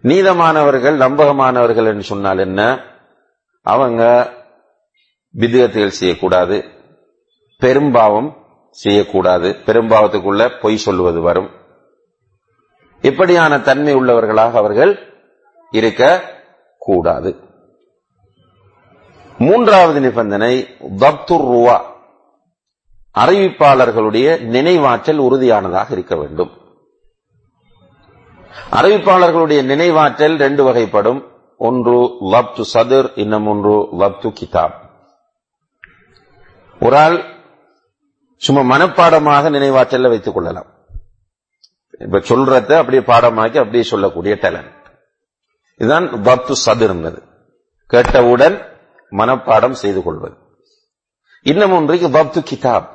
நீதமானவர்கள் நம்பகமானவர்கள் என்று சொன்னால் என்ன? அவங்க விதத்துகள் செய்யக்கூடாது பெரும்பாவம் செய்யக்கூடாது பெரும்பாவத்துக்குள்ள பொய் சொல்லுவது வரும். இப்படியான தன்மை உள்ளவர்களாக அவர்கள் இருக்க கூடாது. மூன்றாவது நிபந்தனை தப்துர் ருவா அறிவிப்பாளர்களுடைய நினைவாற்றல் உறுதியானதாக இருக்க வேண்டும். அறிவிப்பாளர்களுடைய நினைவாற்றல் ரெண்டு வகைப்படும். ஒன்று லப்து சதுர் இன்னும் ஒன்று லப்து கிதாப். ஒரு ஆள் சும்மா மனப்பாடமாக நினைவாற்றல வைத்துக் கொள்ளலாம். இப்ப சொல்றத அப்படியே பாடமாக்கி அப்படியே சொல்லக்கூடிய டேலண்ட் இதுதான் பப்து சதுர்ங்கிறது. கேட்டவுடன் மனப்பாடம் செய்து கொள்வது. இன்னும் ஒன்றைக்கு பப்து கிதாப்.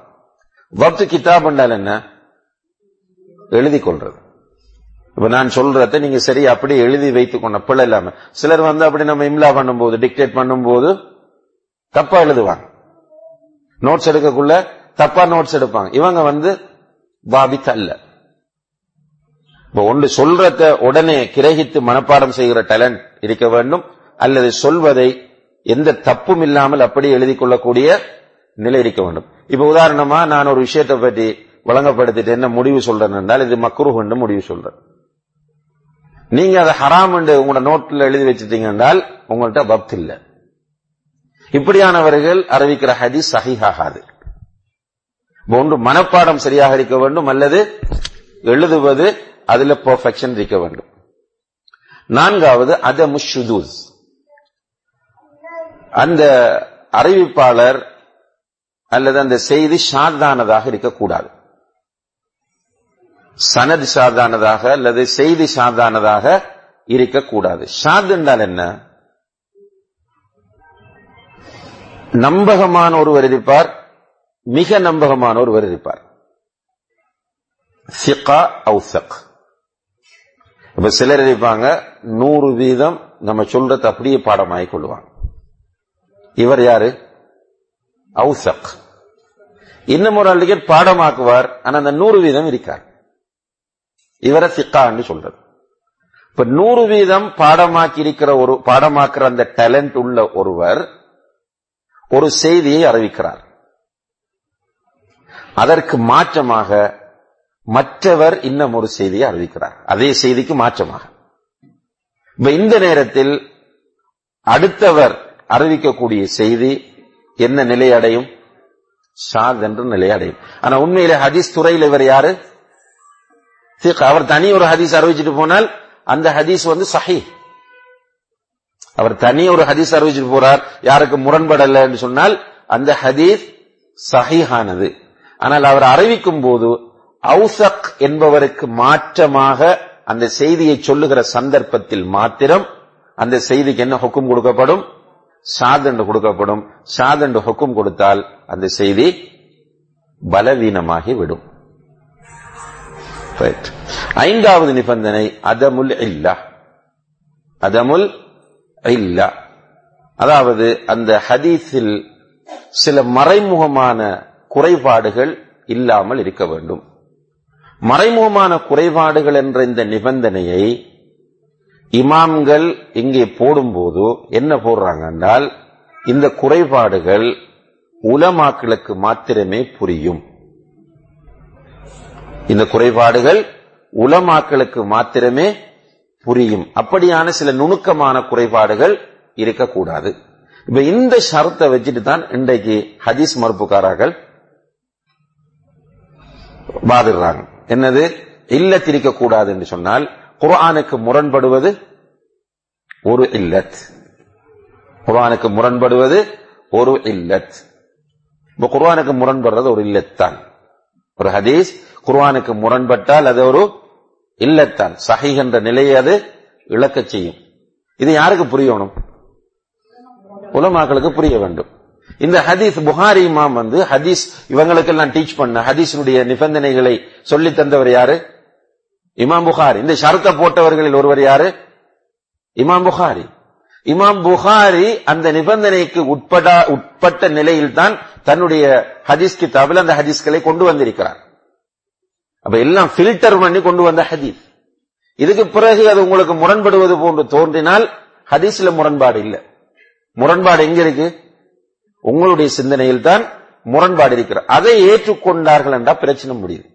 பப்து கிதாப் என்றால் என்ன? எழுதி கொள்றது. இப்ப நான் சொல்றத நீங்க சரி அப்படி எழுதி வைத்துக் கொண்ட பிள்ளை இல்லாம. சிலர் வந்து அப்படி நம்ம இம்லா பண்ணும்போது டிக்டேட் பண்ணும்போது தப்பா எழுதுவாங்க. நோட்ஸ் எடுக்கக்குள்ள தப்பா நோட்ஸ் எடுப்பாங்க. இவங்க வந்து பாபித் அல்ல இப்ப ஒன்று சொல்றத உடனே கிரகித்து மனப்பாடம் செய்கிற டேலண்ட் இருக்க வேண்டும். அல்லது சொல்வதை எந்த தப்பும் இல்லாமல் அப்படி எழுதி கொள்ளக்கூடிய நிலை இருக்க வேண்டும். இப்ப உதாரணமா நான் ஒரு விஷயத்தை பற்றி வழங்கப்படுத்திட்டு என்ன முடிவு சொல்றேன் என்றால் இது மக்ரூஹ் என்று முடிவு சொல்றேன். நீங்க அதை ஹராம் என்று உங்களோட நோட்டில் எழுதி வச்சுட்டீங்க என்றால் உங்கள்கிட்ட பப்த் இல்ல. இப்படியானவர்கள் அறிவிக்கிற ஹதீஸ் சஹிஹாகாது. ஒன்று மனப்பாடம் சரியாக இருக்க வேண்டும் அல்லது எழுதுவது அதுல பெர்ஃபெக்ஷன் இருக்க வேண்டும். நான்காவது அதமு ஷுதூஸ். அந்த அறிவிப்பாளர் அல்லது அந்த செய்தி ஷார்தானதாக இருக்கக்கூடாது. சனது சாதானதாக அல்லது செய்தி சாதானதாக இருக்கக்கூடாது. ஷாத் என்றால் என்ன? நம்பகமான ஒருவர் இருப்பார் மிக நம்பகமான ஒருவர் இருப்பார். சிகா. அவுசக் இப்ப சிலர் இருப்பாங்க நூறு வீதம் நம்ம சொல்றது அப்படியே பாடமாகி கொள்வாங்க. இவர் யாரு? அவுசக் இன்னும் ஒரு ஆளுக்கு பாடமாக்குவார் ஆனா அந்த நூறு வீதம் இருக்கார் இவரை சிக்கான்னு சொல்றது. இப்ப நூறு வீதம் பாடமாக்கி இருக்கிற ஒரு பாடமாக்குற அந்த டேலண்ட் உள்ள ஒருவர் ஒரு செய்தியை அறிவிக்கிறார். அதற்கு மாற்றமாக மற்றவர் இன்னும் ஒரு செய்தியை அறிவிக்கிறார். அதே செய்திக்கு மாற்றமாக. இப்ப இந்த நேரத்தில் அடுத்தவர் அறிவிக்கக்கூடிய செய்தி என்ன நிலை அடையும் ஷாத் என்று நிலை அடையும் ஆனா உண்மையிலே ஹதீஸ் துறையில் இவர் யாரு? அவர் தனி ஒரு ஹதீஸ் அறிவிச்சிட்டு போனால் அந்த ஹதீஸ் வந்து சஹி அவர் தனி ஒரு ஹதீஸ் அறிவிச்சிட்டு போறார். யாருக்கு முரண்படல என்று சொன்னால் அந்த ஹதீஸ் சஹிஹானது. ஆனால் அவர் அறிவிக்கும் போது அவுசக் என்பவருக்கு மாற்றமாக அந்த செய்தியை சொல்லுகிற சந்தர்ப்பத்தில் மாத்திரம் அந்த செய்திக்கு என்ன ஹுக்கும் கொடுக்கப்படும்? ஷாத் என்று கொடுக்கப்படும். ஷாத் என்று ஹுக்கும் கொடுத்தால் அந்த செய்தி பலவீனமாகி விடும் ஐந்தாவது நிபந்தனை அதமுல் இல்லா. அதமுல் இல்லா. அதாவது அந்த ஹதீஸில் சில மறைமுகமான குறைபாடுகள் இல்லாமல் இருக்க வேண்டும். மறைமுகமான குறைபாடுகள் என்ற இந்த நிபந்தனையை இமாம்கள் இங்கே போடும்போது என்ன போடுறாங்க என்றால் இந்த குறைபாடுகள் உலமாக்களுக்கு மாத்திரமே புரியும். இந்த குறைபாடுகள் உலமாக்களுக்கு மாத்திரமே புரியும். அப்படியான சில நுணுக்கமான குறைபாடுகள் இருக்கக்கூடாது. இப்ப இந்த ஷரத்தை வச்சுட்டு தான் இன்றைக்கு ஹதீஸ் மறுப்புக்காரர்கள் பாதிடுறாங்க என்னது? இல்லத்திருக்க கூடாது என்று சொன்னால் குர்ஆனுக்கு முரண்படுவது ஒரு இல்லத். குர்ஆனுக்கு முரண்படுவது ஒரு இல்லத். இப்ப குர்ஆனுக்கு முரண்படுறது ஒரு இல்லத் தான் ஒரு ஹதீஸ் குர்ஆனுக்கு முரண்பட்டால் அது ஒரு இல்லத்தான் சஹி என்ற நிலையை அது இழக்கச் செய்யும். இது யாருக்கு புரியணும்? உலமாக்களுக்கு புரிய வேண்டும். இந்த ஹதீஸ் புகாரி இமாம் வந்து ஹதீஸ் இவங்களுக்கெல்லாம் டீச் பண்ண ஹதீஸினுடைய நிபந்தனைகளை சொல்லி தந்தவர் யாரு? இமாம் புகாரி. இந்த ஷரத்தை போட்டவர்களில் ஒருவர் யாரு? இமாம் புகாரி. இமாம் புகாரி அந்த நிபந்தனைக்கு உட்பட உட்பட்ட நிலையில் தான் தன்னுடைய ஹதீஸ் கிதாபில் அந்த ஹதீஸ்களை கொண்டு வந்திருக்கிறார். அப்ப எல்லாம் பில்டர் பண்ணி கொண்டு வந்த ஹதீஸ். இதுக்கு பிறகு அது உங்களுக்கு முரண்படுவது போன்று தோன்றினால் ஹதீஸ்ல முரண்பாடு இல்லை. முரண்பாடு எங்க இருக்கு? உங்களுடைய சிந்தனையில் தான் முரண்பாடு இருக்கிற. அதை ஏற்றுக்கொண்டார்கள் என்றா பிரச்சனை முடியுது.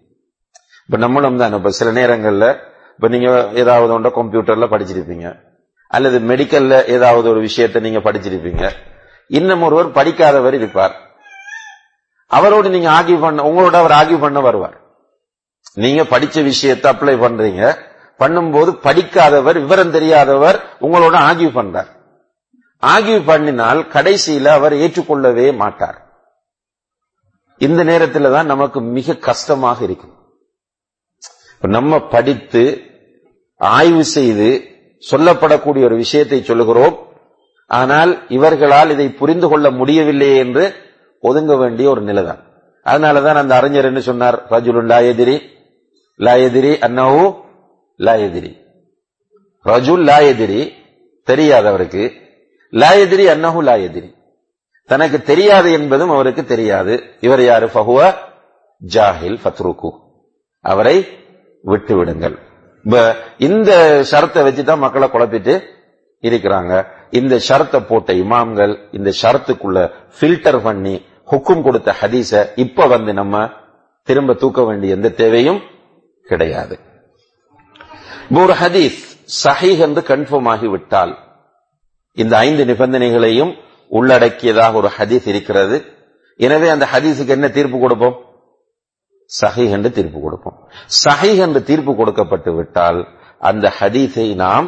இப்ப நம்மளும் தான். இப்ப சில நேரங்கள்ல இப்ப நீங்க ஏதாவது ஒன்ற கம்ப்யூட்டர்ல படிச்சிருப்பீங்க. அல்லது மெடிக்கல்ல ஏதாவது ஒரு விஷயத்தை நீங்க படிச்சிருப்பீங்க. இன்னும் ஒருவர் படிக்காதவர் இருப்பார். அவரோடு நீங்க ஆகிய பண்ண உங்களோட அவர் ஆகிய பண்ண வருவார். நீங்க படிச்ச விஷயத்தை அப்ளை பண்றீங்க. பண்ணும்போது படிக்காதவர் விவரம் தெரியாதவர் உங்களோட ஆகிய பண்றார். ஆகிவ் பண்ணினால் கடைசியில அவர் ஏற்றுக்கொள்ளவே மாட்டார். இந்த நேரத்தில் தான் நமக்கு மிக கஷ்டமாக இருக்கும். நம்ம படித்து ஆய்வு செய்து சொல்லப்படக்கூடிய ஒரு விஷயத்தை சொல்லுகிறோம். ஆனால் இவர்களால் இதை புரிந்து கொள்ள முடியவில்லை என்று ஒதுங்க வேண்டிய ஒரு நிலைதான். அதனாலதான் அந்த அறிஞர் என்ன சொன்னார்? ரஜுலுன் லாயதிரி லாயதிரி அன்னஹு லாயதிரி ரஜுல் லாயதிரி தெரியாதவருக்கு லா எதிரி அன்னஹு லாயதிரி தனக்கு தெரியாது என்பதும் அவருக்கு தெரியாது. இவர் யாரு? ஃபஹுவ ஜாஹில் ஃபத்ருக்கு அவரை விட்டு விடுங்கள் இந்த ஷரத்தை வச்சுதான் மக்களை குழப்பிட்டு இருக்கிறாங்க. இந்த ஷரத்தை போட்ட இமாம்கள் இந்த ஷரத்துக்குள்ள ஃபில்டர் பண்ணி ஹுக்கும் கொடுத்த ஹதீஸ இப்ப வந்து நம்ம திரும்ப தூக்க வேண்டிய எந்த தேவையும் கிடையாது. ஒரு ஹதீஸ் சஹீஹ் என்று கன்ஃபார்ம் ஆகிவிட்டால் இந்த ஐந்து நிபந்தனைகளையும் உள்ளடக்கியதாக ஒரு ஹதீஸ் இருக்கிறது. எனவே அந்த ஹதீஸுக்கு என்ன தீர்ப்பு கொடுப்போம்? சஹி என்று தீர்ப்பு கொடுப்போம். சஹி என்று தீர்ப்பு கொடுக்கப்பட்டு விட்டால் அந்த ஹதீஸை நாம்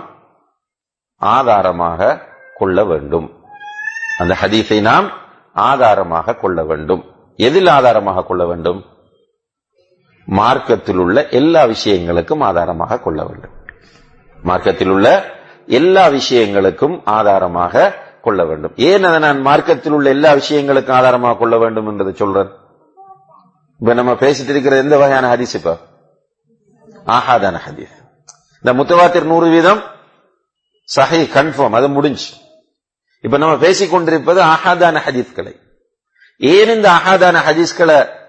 ஆதாரமாக கொள்ள வேண்டும். அந்த ஹதீஸை நாம் ஆதாரமாக கொள்ள வேண்டும். எதில் ஆதாரமாக கொள்ள வேண்டும்? மார்க்கத்தில் உள்ள எல்லா விஷயங்களுக்கும் ஆதாரமாக கொள்ள வேண்டும். மார்க்கத்தில் உள்ள எல்லா விஷயங்களுக்கும் ஆதாரமாக கொள்ள வேண்டும். ஏன் அதை நான் மார்க்கத்தில் உள்ள எல்லா விஷயங்களுக்கும் ஆதாரமாக கொள்ள வேண்டும் என்றதை சொல்றேன்? இப்ப நம்ம பேசிட்டு இருக்கிற எந்த வகையான ஹதீஸ் இப்ப? ஆஹாதான ஹதீஸ். இந்த முத்தவாத்திர் நூறு வீதம் சஹி கன்ஃபார்ம் அது முடிஞ்சு. இப்ப நம்ம பேசிக் கொண்டிருப்பது ஆஹாதான ஹதீஸ்களை. ஏன் இந்த ஆஹாதான ஹதீஸ்களை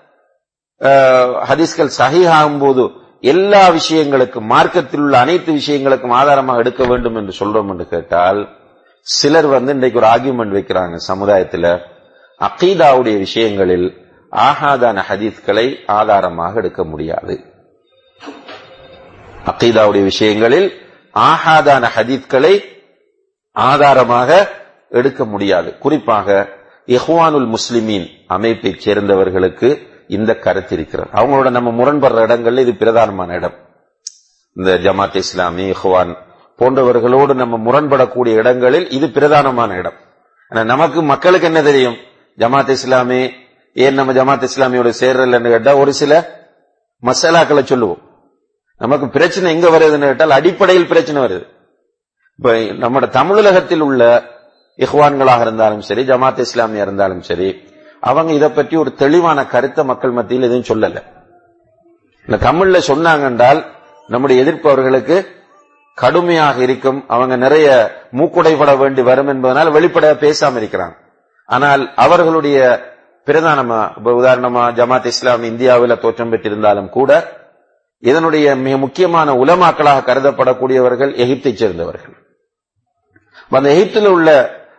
ஹதீஸ்கள் சஹி ஆகும்போது எல்லா விஷயங்களுக்கும் மார்க்கத்தில் உள்ள அனைத்து விஷயங்களுக்கும் ஆதாரமாக எடுக்க வேண்டும் என்று சொல்றோம் என்று கேட்டால் சிலர் வந்து இன்றைக்கு ஒரு ஆர்கியூமெண்ட் வைக்கிறாங்க சமுதாயத்தில். அகீதாவுடைய விஷயங்களில் ஆஹாதான ஹதீஸ்களை ஆதாரமாக எடுக்க முடியாது. அகீதாவுடைய விஷயங்களில் ஆஹாதான ஹதீஸ்களை ஆதாரமாக எடுக்க முடியாது. குறிப்பாக இஹ்வானுல் முஸ்லிமீன் அமைப்பைச் சேர்ந்தவர்களுக்கு இந்த கருத்து இருக்கிறது அவங்களோட நம்ம முரண்படுற இடங்கள்ல இது பிரதானமான இடம். இந்த ஜமாத் இஸ்லாமி இஹ்வான் போன்றவர்களோடு நம்ம முரண்படக்கூடிய இடங்களில் இது பிரதானமான இடம். நமக்கு மக்களுக்கு என்ன தெரியும்? ஜமாத் இஸ்லாமி ஏன் நம்ம ஜமாத் இஸ்லாமியோட சேர்றலன்னு கேட்டா ஒரு சில மசாலாக்களை சொல்லுவோம். நமக்கு பிரச்சனை எங்க வருதுன்னு கேட்டால் அடிப்படையில் பிரச்சனை வருது. இப்ப நம்ம தமிழகத்தில் உள்ள இஹ்வான்களாக இருந்தாலும் சரி ஜமாத் இஸ்லாமியா இருந்தாலும் சரி அவங்க இதை பற்றி ஒரு தெளிவான கருத்தை மக்கள் மத்தியில் எதுவும் சொல்லல. இந்த தமிழ்ல சொன்னாங்க என்றால் நம்முடைய எதிர்ப்பவர்களுக்கு கடுமையாக இருக்கும். அவங்க நிறைய மூக்குடைபட வேண்டி வரும் என்பதனால் வெளிப்படையா பேசாம இருக்கிறாங்க. ஆனால் அவர்களுடைய பிரதானமா உதாரணமா ஜமாத் இஸ்லாம் இந்தியாவில் தோற்றம் பெற்றிருந்தாலும் கூட இதனுடைய மிக முக்கியமான உலமாக்களாக கருதப்படக்கூடியவர்கள் எகிப்தைச் சேர்ந்தவர்கள். அந்த எகிப்தில் உள்ள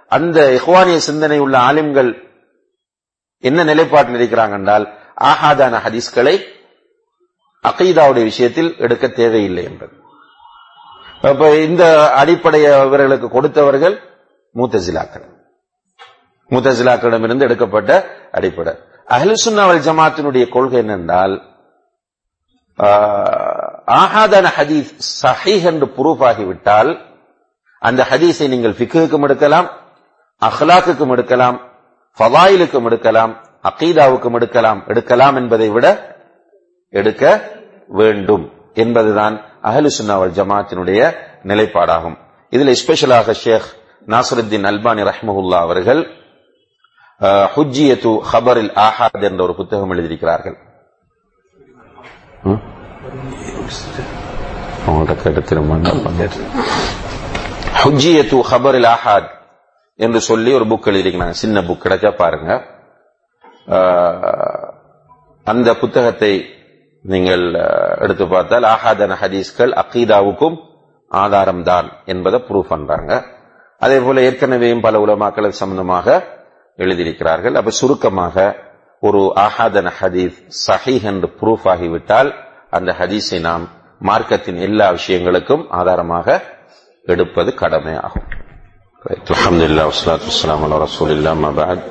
அந்த இஹ்வானிய சிந்தனை உள்ள ஆலிம்கள் என்ன நிலைப்பாட்டில் இருக்கிறாங்க என்றால் ஆஹாதான ஹதீஸ்களை அகைதாவுடைய விஷயத்தில் எடுக்க தேவையில்லை என்பது. அப்ப இந்த அடிப்படையை அவர்களுக்கு கொடுத்தவர்கள் மூத்தசிலாக்கள். முத்தசிலாக்களிடமிருந்து எடுக்கப்பட்ட அடிப்படை. அஹலுசுன்னாவல் ஜமாத்தினுடைய கொள்கை என்னென்றால் ஆஹாதான ஹதீஸ் சஹீஹ் என்று புரூஃப் ஆகிவிட்டால் அந்த ஹதீஸை நீங்கள் பிக்குக்கும் எடுக்கலாம் அஹ்லாக்குக்கும் எடுக்கலாம் ஃபவாயிலுக்கும் எடுக்கலாம் அகீதாவுக்கும் எடுக்கலாம். எடுக்கலாம் என்பதை விட எடுக்க வேண்டும் என்பதுதான் அஹலு சுன்னாவல் ஜமாத்தினுடைய நிலைப்பாடாகும். இதில் ஸ்பெஷலாக ஷேக் நாசருத்தீன் அல்பானி ரஹ்மஹுல்லா அவர்கள் ஹுஜியத்து ஹபரில் ஆஹாத் என்ற ஒரு புத்தகம் எழுதியிருக்கிறார்கள். அவங்கள்ட்ட கேட்டு திரும்ப ஹுஜியத்து ஹபரில் ஆஹாத். என்று சொல்லி ஒரு புக் எழுதியிருக்கிறாங்க. சின்ன புக் கிடைச்சா பாருங்க. அந்த புத்தகத்தை நீங்கள் எடுத்து பார்த்தால் ஆஹாதன ஹதீஸ்கள் அகீதாவுக்கும் ஆதாரம் தான் என்பதை ப்ரூவ் பண்றாங்க. அதே போல ஏற்கனவேயும் பல உலமாக்கள் சம்பந்தமாக எழுதியிருக்கிறார்கள். அப்ப சுருக்கமாக ஒரு ஆஹாதன ஹதீஸ் சஹீஹ் என்று ப்ரூஃப் ஆகிவிட்டால் அந்த ஹதீஸை நாம் மார்க்கத்தின் எல்லா விஷயங்களுக்கும் ஆதாரமாக எடுப்பது கடமையாகும். அலமதுல்லா வஸ்லாத்து வஸ்லாம் அலா ரசூலில்லா மபாத்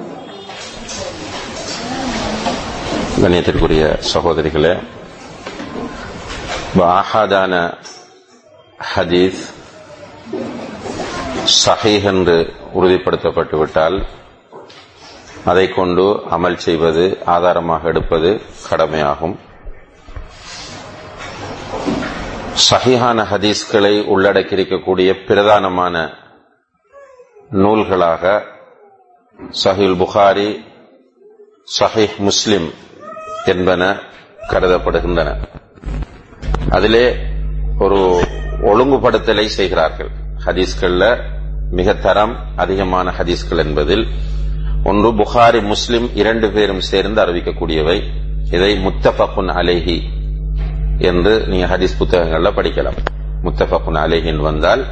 கண்ணியத்திற்குரிய சகோதரிகளே ஆஹாதான ஹதீஸ் சஹீஹ் என்று உறுதிப்படுத்தப்பட்டு விட்டால் அதை கொண்டு அமல் செய்வது ஆதாரமாக எடுப்பது கடமையாகும் சஹிஹான ஹதீஸ்களை உள்ளடக்கியிருக்கக்கூடிய பிரதானமான நூல்களாக சஹில் புகாரி சஹீஹ் முஸ்லிம் என்பன கருதப்படுகின்றன. அதிலே ஒரு ஒழுங்குபடுத்தலை செய்கிறார்கள். ஹதீஸ்கள்ல மிக தரம் அதிகமான ஹதீஸ்கள் என்பதில் ஒன்று புகாரி முஸ்லிம் இரண்டு பேரும் சேர்ந்து அறிவிக்கக்கூடியவை. இதை முத்தபகுன் அலேஹி என்று நீங்க ஹதீஸ் புத்தகங்கள்ல படிக்கலாம். முத்தபகுன் அலேஹின் வந்தால்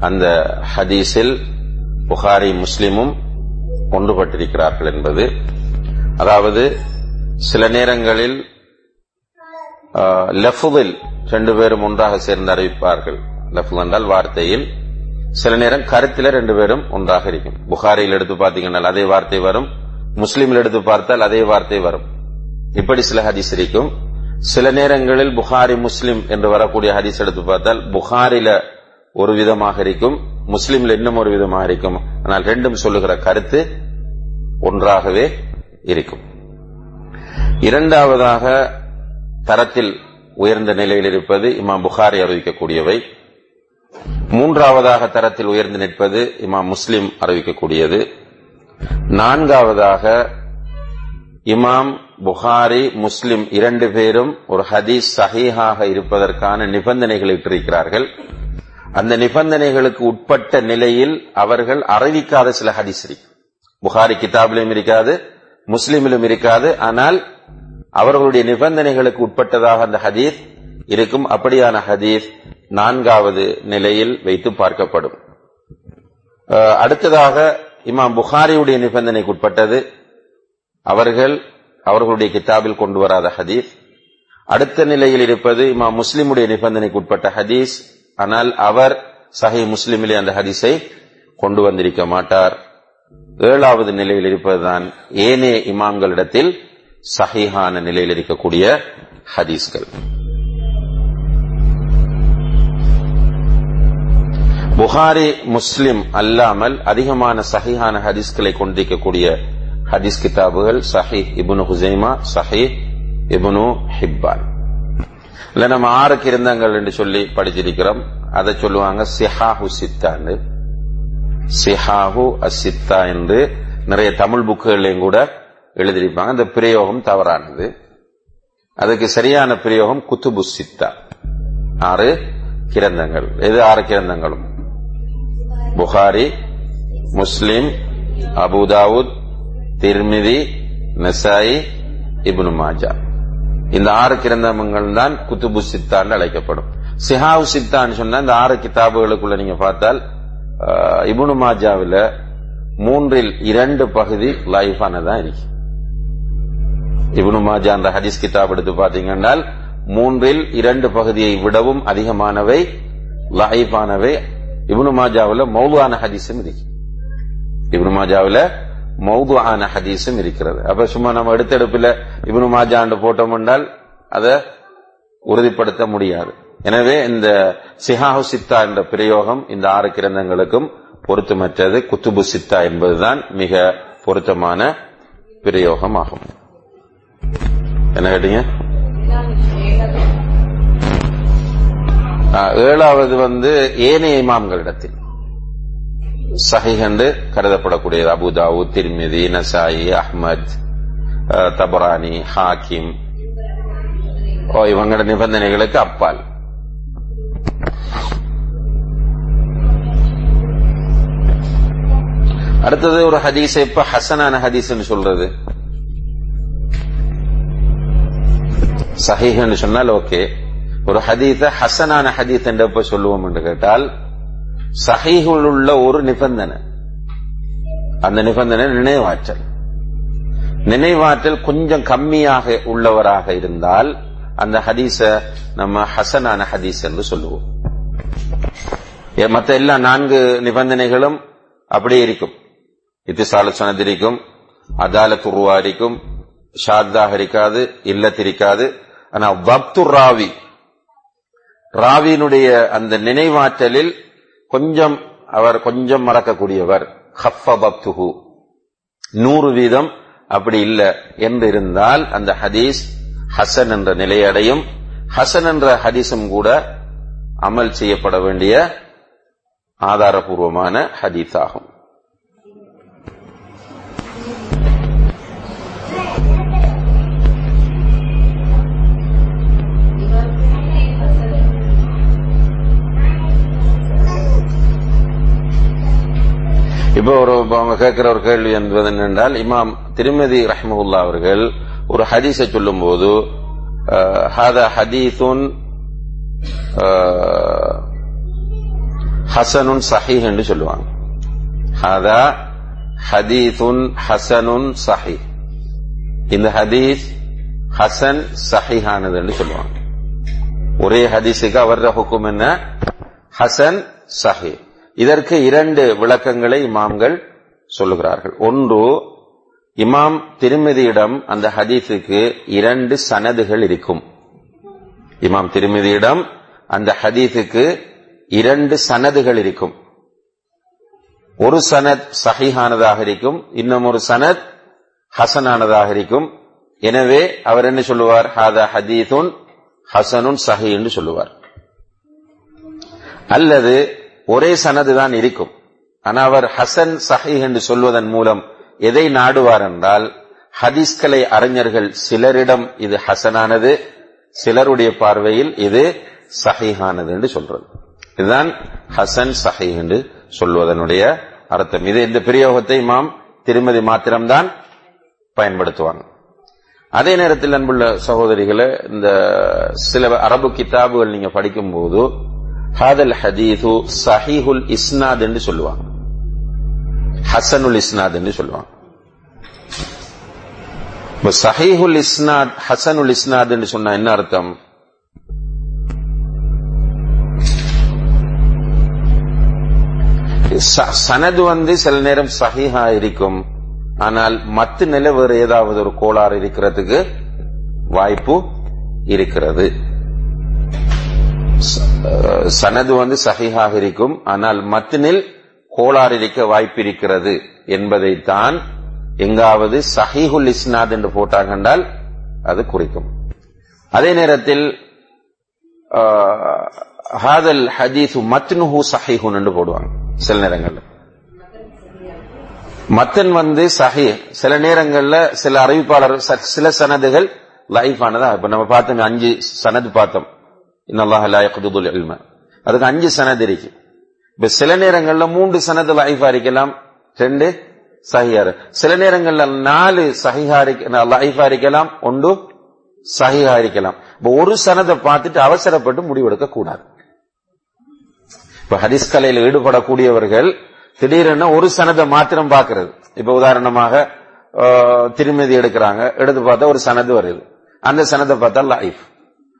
அந்த ஹதீஸில் புகாரி முஸ்லிமும் ஒன்றுபட்டிருக்கிறார்கள் என்பது. அதாவது சில நேரங்களில் லஃபுதில் ரெண்டு பேரும் ஒன்றாக சேர்ந்து அறிவிப்பார்கள். லஃபு என்றால் வார்த்தையில். சில நேரம் கருத்தில ரெண்டு பேரும் ஒன்றாக இருக்கும். புகாரியில் எடுத்து பார்த்தீங்கன்னா அதே வார்த்தை வரும். முஸ்லீமில் எடுத்து பார்த்தால் அதே வார்த்தை வரும். இப்படி சில ஹதீஸ் இருக்கும். சில நேரங்களில் புகாரி முஸ்லிம் என்று வரக்கூடிய ஹதீஸ் எடுத்து பார்த்தால் புகாரில ஒரு விதமாக இருக்கும். முஸ்லீம்ல இன்னும் ஒரு விதமாக இருக்கும். ஆனால் ரெண்டும் சொல்லுகிற கருத்து ஒன்றாகவே இருக்கும். இரண்டாவதாக தரத்தில் உயர்ந்த நிலையில் இருப்பது இமாம் புகாரி அறிவிக்கக்கூடியவை. மூன்றாவதாக தரத்தில் உயர்ந்து நிற்பது இமாம் முஸ்லிம் அறிவிக்கக்கூடியது. நான்காவதாக இமாம் புகாரி முஸ்லிம் இரண்டு பேரும் ஒரு ஹதீஸ் சஹீஹாக இருப்பதற்கான நிபந்தனைகள் இட்டிருக்கிறார்கள். அந்த நிபந்தனைகளுக்கு உட்பட்ட நிலையில் அவர்கள் அறிவிக்காத சில ஹதீஸ் இருக்கு. புகாரி கிதாபிலும் இருக்காது முஸ்லிமிலும் இருக்காது. ஆனால் அவர்களுடைய நிபந்தனைகளுக்கு உட்பட்டதாக அந்த ஹதீஸ் இருக்கும். அப்படியான ஹதீஸ் நான்காவது நிலையில் வைத்து பார்க்கப்படும். அடுத்ததாக இமாம் புகாரியுடைய நிபந்தனைக்கு உட்பட்டது. அவர்கள் அவர்களுடைய கிதாபில் கொண்டு வராத ஹதீஸ். அடுத்த நிலையில் இருப்பது இமாம் முஸ்லிமுடைய நிபந்தனைக்கு உட்பட்ட ஹதீஸ். ஆனால் அவர் சஹி முஸ்லிமிலே அந்த ஹதீஸை கொண்டு வந்திருக்க மாட்டார். ஏழாவது நிலையில் இருப்பதுதான் ஏனே இமாம்களிடத்தில் சஹிஹான நிலையில் இருக்கக்கூடிய ஹதீஸ்கள். புகாரி முஸ்லிம் அல்லாமல் அதிகமான சஹிஹான ஹதீஸ்களை கொண்டிருக்கக்கூடிய ஹதீஸ் கிதாபுகள் சஹி இபுனு ஹுசைமா சஹி இபுனு ஹிப்பான். இல்லை நம்ம ஆறு கிருந்தங்கள் என்று சொல்லி படிச்சிருக்கிறோம். அதை சொல்லுவாங்க சிஹாஹு சித்தான்னு சிஹாஹு அசித்தா என்று நிறைய தமிழ் புக்குகளையும் கூட எழுதியிருப்பாங்க. அந்த பிரயோகம் தவறானது. அதுக்கு சரியான பிரயோகம் குத்துபு சித்தா. ஆறு கிரந்தங்கள். எது ஆறு கிரந்தங்களும்? புகாரி முஸ்லிம் அபுதாவுத் திர்மிதி நசாயி இப்னு மாஜா. இந்த ஆறு கிரந்தங்கள் தான் குத்துபு சித்தான்னு அழைக்கப்படும். சிஹாவு சித்தான்னு சொன்னா இந்த ஆறு கிதாபுகளுக்குள்ள நீங்க பார்த்தால் இபுனு மாஜாவில் மூன்றில் இரண்டு பகுதி லைஃபானதான் இருக்கு. இபுனு மாஜா அந்த ஹதீஸ் கிதாப் எடுத்து பாத்தீங்கன்னா மூன்றில் இரண்டு பகுதியை விடவும் அதிகமானவை லைஃபானவை இபுனு மாஜாவில் மௌலான ஹதீஸும் இருக்கு. இபுனு மாஜாவில் மௌதுவான ஹதீஸும் இருக்கிறது. அப்ப சும்மா நம்ம எடுத்தெடுப்பில் இப்னு மாஜாண்டு போட்டோம் என்றால் அதை உறுதிப்படுத்த முடியாது. எனவே இந்த சிஹாஹு சித்தா என்ற பிரயோகம் இந்த ஆறு கிரந்தங்களுக்கும் பொருத்தமற்றது. குத்துபு சித்தா என்பதுதான் மிக பொருத்தமான பிரயோகம் ஆகும். என்ன கேட்டீங்க? ஏழாவது வந்து ஏனைய இமாம்களிடத்தில். சஹீஹ் என்று கருதப்படக்கூடியது. அபுதாவு திருமிதி நசாயி அஹ்மத் தபரானி ஹாக்கிம். ஓ இவங்களோட நிபந்தனைகளுக்கு அப்பால். அடுத்தது ஒரு ஹதீஸ் இப்ப ஹசனான ஹதீஸ்னு சொல்றது. சஹீஹ்னு சொன்னால் ஓகே. ஒரு ஹதீஸ ஹசனான ஹதீஸ் என்று எப்ப சொல்லுவோம் என்று கேட்டால் சஹீஹுல் உள்ள ஒரு நிபந்தனை. அந்த நிபந்தனை நினைவாற்றல். நினைவாற்றல் கொஞ்சம் கம்மியாக உள்ளவராக இருந்தால் அந்த ஹதீஸ நம்ம ஹசனான ஹதீஸ் என்று சொல்லுவோம். மற்ற மத்த எல்லா நான்கு நிபந்தனைகளும் அப்படியே இருக்கும். இத்திசால சனதிரிக்கும் இருக்கும் அதாலத் உருவா இருக்கும் ஷாத்தாக இருக்காது இல்லத்திருக்காது ஆனா வப்து ராவி ராவியினுடைய அந்த நினைவாற்றலில் கொஞ்சம் அவர் கொஞ்சம் மறக்கக்கூடியவர். ஹஃபபத்துஹு நூறு வீதம் அப்படி இல்லை என்று இருந்தால் அந்த ஹதீஸ் ஹசன் என்ற நிலையடையும். ஹசன் என்ற ஹதீஸும் கூட அமல் செய்யப்பட வேண்டிய ஆதாரபூர்வமான ஹதீஸ் ஆகும் இப்போ ஒரு இப்ப அவங்க கேட்கிற ஒரு கேள்வி என்பது என்னென்றால் இமாம் திருமதி ரஹ்மஹுல்லா அவர்கள் ஒரு ஹதீஸை சொல்லும் போது ஹாதா ஹதீசுன் ஹசனுன் சஹீஹ் என்று சொல்லுவாங்க. ஹாதா ஹதீசுன் ஹசனுன் சஹி இந்த ஹதீஸ் ஹசன் சஹிஹானது என்று சொல்லுவாங்க. ஒரே ஹதீஸுக்கு அவர ஹுக்கும் என்ன? ஹசன் சஹி இதற்கு இரண்டு விளக்கங்களை இமாம்கள் சொல்லுகிறார்கள். ஒன்று இமாம் திருமதியிடம் அந்த ஹதீஸுக்கு இரண்டு சனதுகள் இருக்கும். இமாம் திருமதியிடம் அந்த ஹதீஸுக்கு இரண்டு சனதுகள் இருக்கும். ஒரு சனத் சஹிஹானதாக இருக்கும் இன்னும் ஒரு சனத் ஹசனானதாக இருக்கும். எனவே அவர் என்ன சொல்லுவார்? ஹாதா ஹதீதுன் ஹசனுன் சஹி என்று சொல்லுவார். அல்லது ஒரே சனது தான் இருக்கும். ஆனா அவர் ஹசன் சஹி என்று சொல்வதன் மூலம் எதை நாடுவார் என்றால் ஹதீஸ்கலை அறிஞர்கள் சிலரிடம் இது ஹசனானது சிலருடைய பார்வையில் இது சஹிஹானது என்று சொல்றது. இதுதான் ஹசன் சஹி என்று சொல்வதனுடைய அர்த்தம். இது இந்த பிரயோகத்தை மாம் திருமதி மாத்திரம்தான் பயன்படுத்துவாங்க. அதே நேரத்தில் அன்புள்ள சகோதரிகளை இந்த சில அரபு கிதாபுகள் நீங்க படிக்கும் போது ஹாதல் ஹதீது சஹீஹுல் இஸ்னாத் என்று சொல்லுவாங்க. ஹசனுல் இஸ்னாத் என்று சொல்லுவாங்க. சஹீஹுல் இஸ்னாத் ஹசனுல் இஸ்னாத் என்று சொன்னா என்ன அர்த்தம்? ச- சனது வந்து சில நேரம் சஹிஹா இருக்கும். ஆனால் மத்து நிலை வேறு ஏதாவது ஒரு கோளாறு இருக்கிறதுக்கு வாய்ப்பு இருக்கிறது. சனது வந்து சகிஹாக இருக்கும். ஆனால் மத்தினில் கோளாறு இருக்க வாய்ப்பிருக்கிறது என்பதைத்தான் எங்காவது சஹிஹுல் இஸ்னாத் என்று போட்டாங்க என்றால் அது குறிக்கும். அதே நேரத்தில் ஆஹ், ஹாதல் ஹதீஸ் மத்னுஹு சஹிஹுன் என்று போடுவாங்க சில நேரங்களில். மத்தன் வந்து சஹி சில நேரங்களில் சில அறிவிப்பாளர் ச- சில சனதுகள் லைஃப் ஆனதா இப்ப நம்ம பார்த்தோம் அஞ்சு சனது பார்த்தோம். இன்னல்லாஹ் இல்ம அதுக்கு அஞ்சு சனது இருக்கு இப்ப சில நேரங்கள்ல மூன்று சனது லைஃபா இருக்கலாம் ரெண்டு சஹியார் சில நேரங்கள்ல நாலு சஹிஹா லைஃபா இருக்கலாம் ஒன்று சஹிஹா இருக்கலாம் இப்ப ஒரு சனதை பார்த்துட்டு அவசரப்பட்டு முடிவெடுக்க கூடாது இப்ப ஹரிஸ் கலையில் ஈடுபடக்கூடியவர்கள் திடீரென ஒரு சனதை மாத்திரம் பார்க்கறது இப்ப உதாரணமாக திருமதி எடுக்கிறாங்க எடுத்து பார்த்தா ஒரு சனது வருது அந்த சனதை பார்த்தா லைஃப்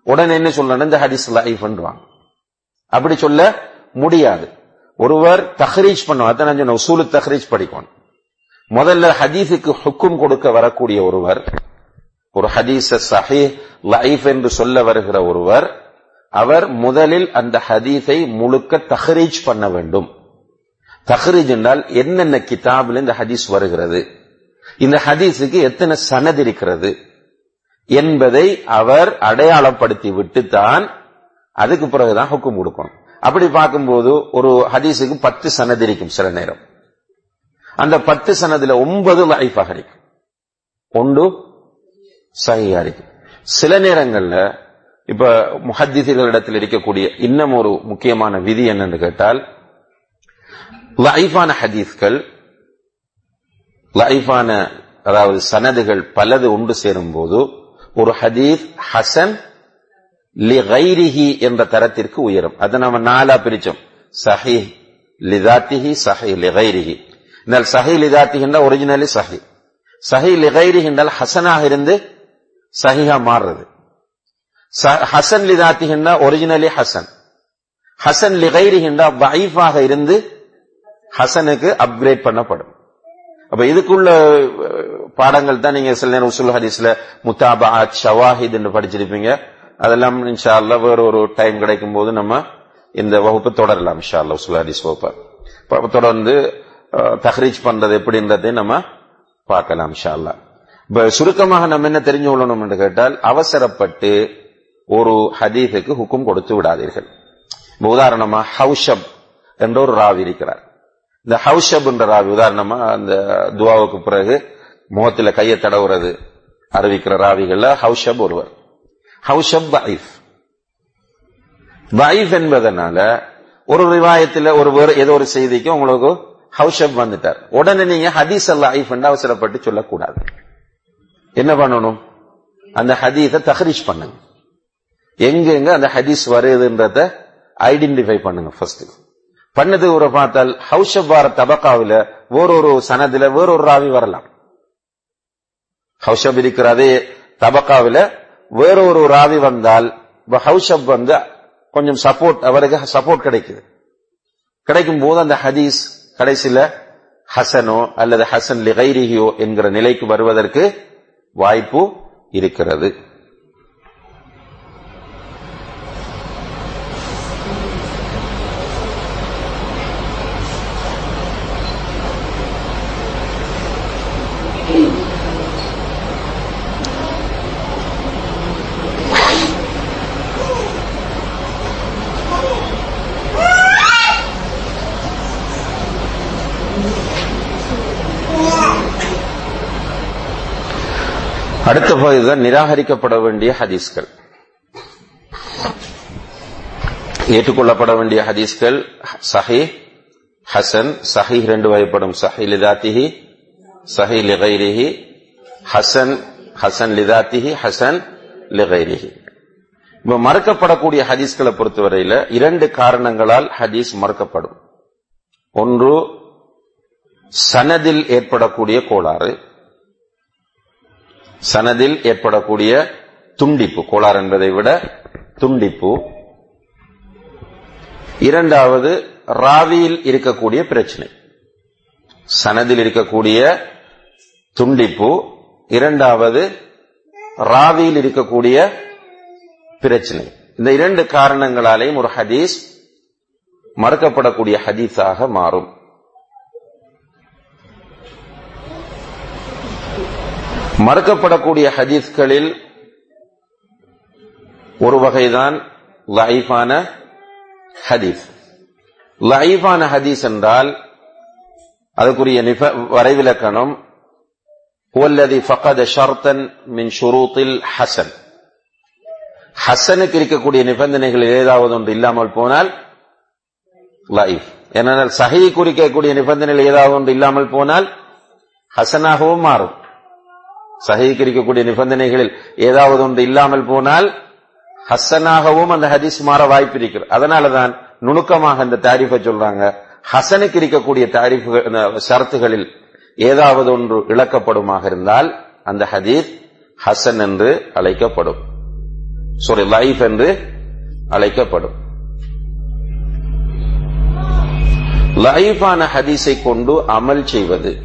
உடனே என்ன சொல்லணும் இந்த ஹதீஸ் லைஃப் அப்படி சொல்ல முடியாது. ஒருவர் தஹ்ரீஜ் பண்ணுவோம் அதான் நான் சொன்னேன், உசூலு தஹ்ரீஜ் படிக்கணும். முதல்ல ஹதீஸுக்கு ஹுக்கும் கொடுக்க வரக்கூடிய ஒருவர் ஒரு ஹதீஸ சஹி லைஃப் என்று சொல்ல வருகிற ஒருவர் அவர் முதலில் அந்த ஹதீஸை முழுக்க தஹ்ரீஜ் பண்ண வேண்டும். தஹ்ரீஜ் என்றால் என்னென்ன கிதாபில் இந்த ஹதீஸ் வருகிறது? இந்த ஹதீஸுக்கு எத்தனை சனது இருக்கிறது? என்பதை அவர் அடையாளப்படுத்தி விட்டுத்தான் அதுக்கு பிறகுதான் ஹுக்கும் கொடுக்கணும். அப்படி பார்க்கும்போது ஒரு ஹதீஸுக்கு பத்து சனது இருக்கும் சில நேரம். அந்த பத்து சனதுல ஒன்பது லைஃபாக இருக்கும். ஒன்று சகியா இருக்கும். சில நேரங்கள்ல இப்ப முஹத்திசிகளிடத்தில் இருக்கக்கூடிய இன்னும் ஒரு முக்கியமான விதி என்னன்னு கேட்டால் லைஃபான ஹதீஸ்கள் லைஃபான அதாவது சனதுகள் பலது ஒன்று சேரும் போது ஒரு ஹதீஸ் ஹசன் லிகைரிஹி என்ற தரத்திற்கு உயரும். அதை நம்ம நாலா பிரிச்சோம். சஹி லிதாத்திஹி சஹி லிகைரிஹி என்றால் சஹி லிதாத்திஹி என்றால் ஒரிஜினலி சஹி. சஹி லிகைரிஹி என்றால் ஹசனாக இருந்து சஹிஹா மாறுறது. ஹசன் லிதாத்திஹி என்றால் ஒரிஜினலி ஹசன். ஹசன் லிகைரிஹி என்றால் வைஃபாக இருந்து ஹசனுக்கு அப்கிரேட் பண்ணப்படும். அப்ப இதுக்குள்ள பாடங்கள் தான் நீங்க சில நேரம் உசுல் ஹதீஸ்ல முத்தாபாத் ஷவாஹித் என்று படிச்சிருப்பீங்க. அதெல்லாம் இன்ஷா அல்லா வேற ஒரு டைம் கிடைக்கும் போது நம்ம இந்த வகுப்பு தொடரலாம் இன்ஷா அல்லா உசுல் ஹதீஸ் வகுப்பை. தொடர்ந்து தஹ்ரீச் பண்றது எப்படின்றதை நம்ம பார்க்கலாம் இன்ஷா அல்லா இப்ப சுருக்கமாக நம்ம என்ன தெரிஞ்சு கொள்ளணும் என்று கேட்டால் அவசரப்பட்டு ஒரு ஹதீஸுக்கு ஹுக்கும் கொடுத்து விடாதீர்கள். உதாரணமா ஹவுஷப் என்ற ஒரு ராவி இருக்கிறார். இந்த ஹவுஷப் என்ற ராவி உதாரணமா அந்த துவாவுக்கு பிறகு முகத்துல கையை தடவுறது அறிவிக்கிற ராவிகள்ல ஹவுஷப் ஒருவர். ஹவுஷப் பைஃப் பைஃப் என்பதனால ஒரு ரிவாயத்தில் ஒரு வேறு ஏதோ ஒரு செய்திக்கு உங்களுக்கு ஹவுஷப் வந்துட்டார். உடனே நீங்க ஹதீஸ் அல்ல ஐஃப் அவசரப்பட்டு சொல்லக்கூடாது. என்ன பண்ணணும்? அந்த ஹதீஸை தஹரிஷ் பண்ணுங்க. எங்கெங்க அந்த ஹதீஸ் வருதுன்றத ஐடென்டிஃபை பண்ணுங்க ஃபர்ஸ்ட் பண்ணது ஒரு பார்த்தால் ஹவுஷப் ஹவுஷப்பார தபக்காவில வேறொரு சனதுல வேறொரு ராவி வரலாம். ஹவுஷப் இருக்கிற அதே வேற ஒரு ராவி வந்தால் ஹவுஷப் வந்து கொஞ்சம் சப்போர்ட் அவருக்கு சப்போர்ட் கிடைக்குது. கிடைக்கும் போது அந்த ஹதீஸ் கடைசியில ஹசனோ அல்லது ஹசன் லிகைரிஹியோ என்கிற நிலைக்கு வருவதற்கு வாய்ப்பு இருக்கிறது. அடுத்த பகுதிதான் நிராகரிக்கப்பட வேண்டிய ஹதீஸ்கள். ஏற்றுக்கொள்ளப்பட வேண்டிய ஹதீஸ்கள் சஹி ஹசன் சஹி ரெண்டு வகைப்படும். சஹி லிதாத்திஹி சஹி லிகைரிஹி ஹசன் ஹசன் லிதாத்திஹி ஹசன் லிகைரிஹி. இப்ப மறுக்கப்படக்கூடிய ஹதீஸ்களை பொறுத்தவரையில இரண்டு காரணங்களால் ஹதீஸ் மறுக்கப்படும். ஒன்று சனதில் ஏற்படக்கூடிய கோளாறு. சனதில் ஏற்படக்கூடிய துண்டிப்பு கோளாறு என்பதை விட துண்டிப்பு. இரண்டாவது ராவியில் இருக்கக்கூடிய பிரச்சனை. சனதில் இருக்கக்கூடிய துண்டிப்பு. இரண்டாவது ராவியில் இருக்கக்கூடிய பிரச்சனை. இந்த இரண்டு காரணங்களாலேயும் ஒரு ஹதீஸ் மறுக்கப்படக்கூடிய ஹதீஸாக மாறும். மறுக்கப்படக்கூடிய ஹதீஸ்களில் ஒரு வகைதான் லஹீஃபான ஹதீஸ். லஹீஃபான ஹதீஸ் என்றால் அதுக்குரிய நிஃப வரைவிலக்கணம் ஹுவல்லதி ஃபகத ஷர்தன் மின் ஷுரூத்தில் ஹசன் ஹசனுக்கு இருக்கக்கூடிய நிபந்தனைகள் ஏதாவது ஒன்று இல்லாமல் போனால் லைஃப் ஏனென்றால் சஹி குறிக்கக்கூடிய நிபந்தனைகள் ஏதாவது ஒன்று இல்லாமல் போனால் ஹசனாகவும் மாறும். சஹிக்கு நிபந்தனைகளில் ஏதாவது ஒன்று இல்லாமல் போனால் ஹசனாகவும் அந்த ஹதீஸ் மாற வாய்ப்பு இருக்கிறது. அதனாலதான் நுணுக்கமாக அந்த தாரிஃபை சொல்றாங்க. ஹசனுக்கு இருக்கக்கூடிய தாரிஃபு ஷரத்துகளில் ஏதாவது ஒன்று இழக்கப்படுமாக இருந்தால் அந்த ஹதீஸ் ஹசன் என்று அழைக்கப்படும். சாரி லைஃப் என்று அழைக்கப்படும். லைஃபான ஹதீஸை கொண்டு அமல் செய்வது.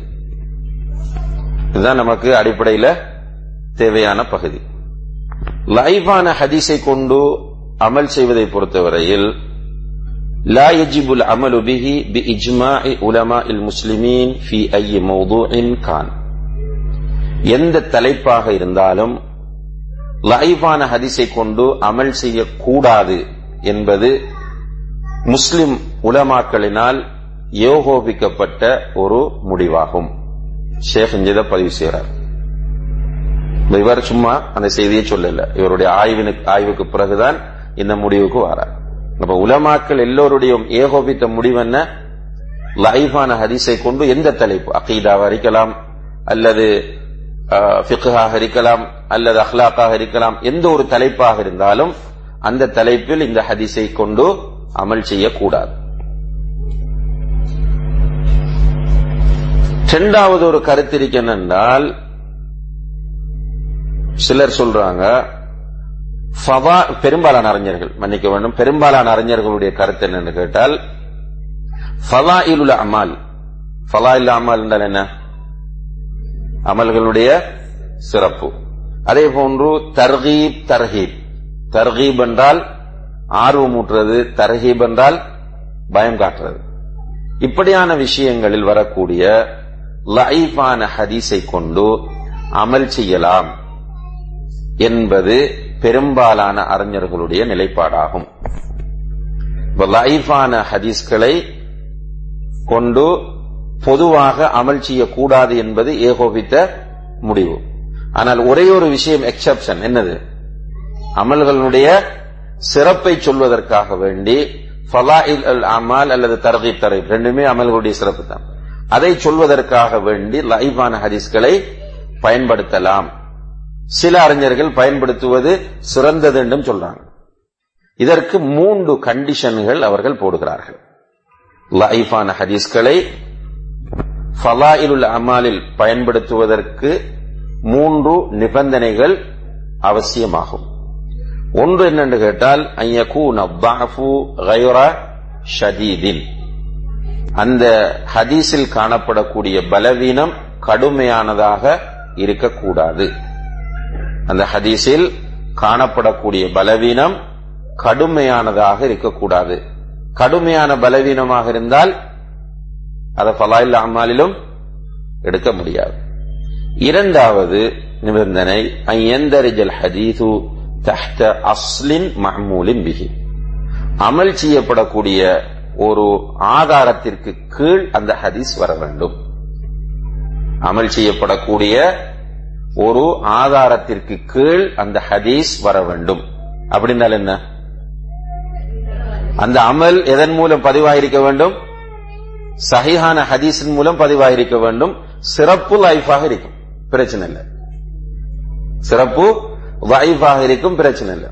இதுதான் நமக்கு அடிப்படையில தேவையான பகுதி லைவான ஹதீஸை கொண்டு அமல் செய்வதை பொறுத்தவரையில் لا يجب العمل به بإجماع علماء المسلمين في أي موضوع كان எந்த தலைப்பாக இருந்தாலும் லைவான ஹதீஸை கொண்டு அமல் செய்யக்கூடாது என்பது முஸ்லிம் உலமாக்களினால் யோகோபிக்கப்பட்ட ஒரு முடிவாகும் ஷேக் இங்கே பதிவு செய்கிறார் இவர் சும்மா அந்த செய்தியை சொல்லல. இவருடைய ஆய்வினுக்கு ஆய்வுக்கு பிறகுதான் இந்த முடிவுக்கு வரார். அப்ப உலமாக்கள் எல்லோருடைய ஏகோபித்த முடிவு என்ன? லைஃபான ஹரிசை கொண்டு எந்த தலைப்பு? அகீதாவா இருக்கலாம் அல்லது ஃபிகாக இருக்கலாம் அல்லது அஹ்லாக்காக இருக்கலாம் எந்த ஒரு தலைப்பாக இருந்தாலும் அந்த தலைப்பில் இந்த ஹதிசை கொண்டு அமல் செய்யக்கூடாது. இரண்டாவது ஒரு கருத்து இருக்கு என்னென்றால் சிலர் சொல்றாங்க பெரும்பாலான அறிஞர்கள் மன்னிக்க வேண்டும் பெரும்பாலான அறிஞர்களுடைய கருத்து என்னன்னு கேட்டால் ஃபலா இலுல அமால். ஃபலா இல்ல அமால் என்றால் என்ன? அமல்களுடைய சிறப்பு. அதே போன்று தர்கீப் தர்ஹீப் தர்கீப் என்றால் ஆர்வமூட்டுறது தர்ஹீப் என்றால் பயம் காட்டுறது. இப்படியான விஷயங்களில் வரக்கூடிய லைஃபான ஹதீஸை கொண்டு அமல் செய்யலாம் என்பது பெரும்பாலான அறிஞர்களுடைய நிலைப்பாடாகும். லைஃபான ஹதீஸ்களை கொண்டு பொதுவாக அமல் செய்யக்கூடாது என்பது ஏகோபித்த முடிவு. ஆனால் ஒரே ஒரு விஷயம் எக்ஸப்ஷன் என்னது? அமல்களுடைய சிறப்பை சொல்வதற்காக வேண்டி ஃபலாயில் அல் அமால் அல்லது தரகி தரை ரெண்டுமே அமல்களுடைய சிறப்பு தான். அதை சொல்வதற்காக வேண்டி லைவான ஹதீஸ்களை பயன்படுத்தலாம். சில அறிஞர்கள் பயன்படுத்துவது சிறந்தது என்றும் சொல்றாங்க. இதற்கு மூன்று கண்டிஷன்கள் அவர்கள் போடுகிறார்கள். லைஃபான ஹதீஸ்களை ஃபலாயிலுல் அமாலில் பயன்படுத்துவதற்கு மூன்று நிபந்தனைகள் அவசியமாகும். ஒன்று என்னென்று கேட்டால் ஷதீதின். அந்த ஹதீஸில் காணப்படக்கூடிய பலவீனம் கடுமையானதாக இருக்கக்கூடாது. அந்த ஹதீஸில் காணப்படக்கூடிய பலவீனம் கடுமையானதாக இருக்கக்கூடாது. கடுமையான பலவீனமாக இருந்தால் அதை பலாயில் அம்மாலிலும் எடுக்க முடியாது. இரண்டாவது நிபந்தனை ஐயந்தரிஜல் ஹதீது தஹ்த அஸ்லின் மஹமூலின் பிஹி. அமல் செய்யப்படக்கூடிய ஒரு ஆதாரத்திற்கு கீழ் அந்த ஹதீஸ் வர வேண்டும். அமல் செய்யப்படக்கூடிய ஒரு ஆதாரத்திற்கு கீழ் அந்த ஹதீஸ் வர வேண்டும். அப்படின்னால் என்ன? அந்த அமல் எதன் மூலம் பதிவாயிருக்க வேண்டும்? சஹிஹான ஹதீஸின் மூலம் பதிவாயிருக்க வேண்டும். சிறப்பு லைஃபாக இருக்கும். பிரச்சனை இல்லை. சிறப்பு லைஃபாக இருக்கும். பிரச்சனை இல்லை.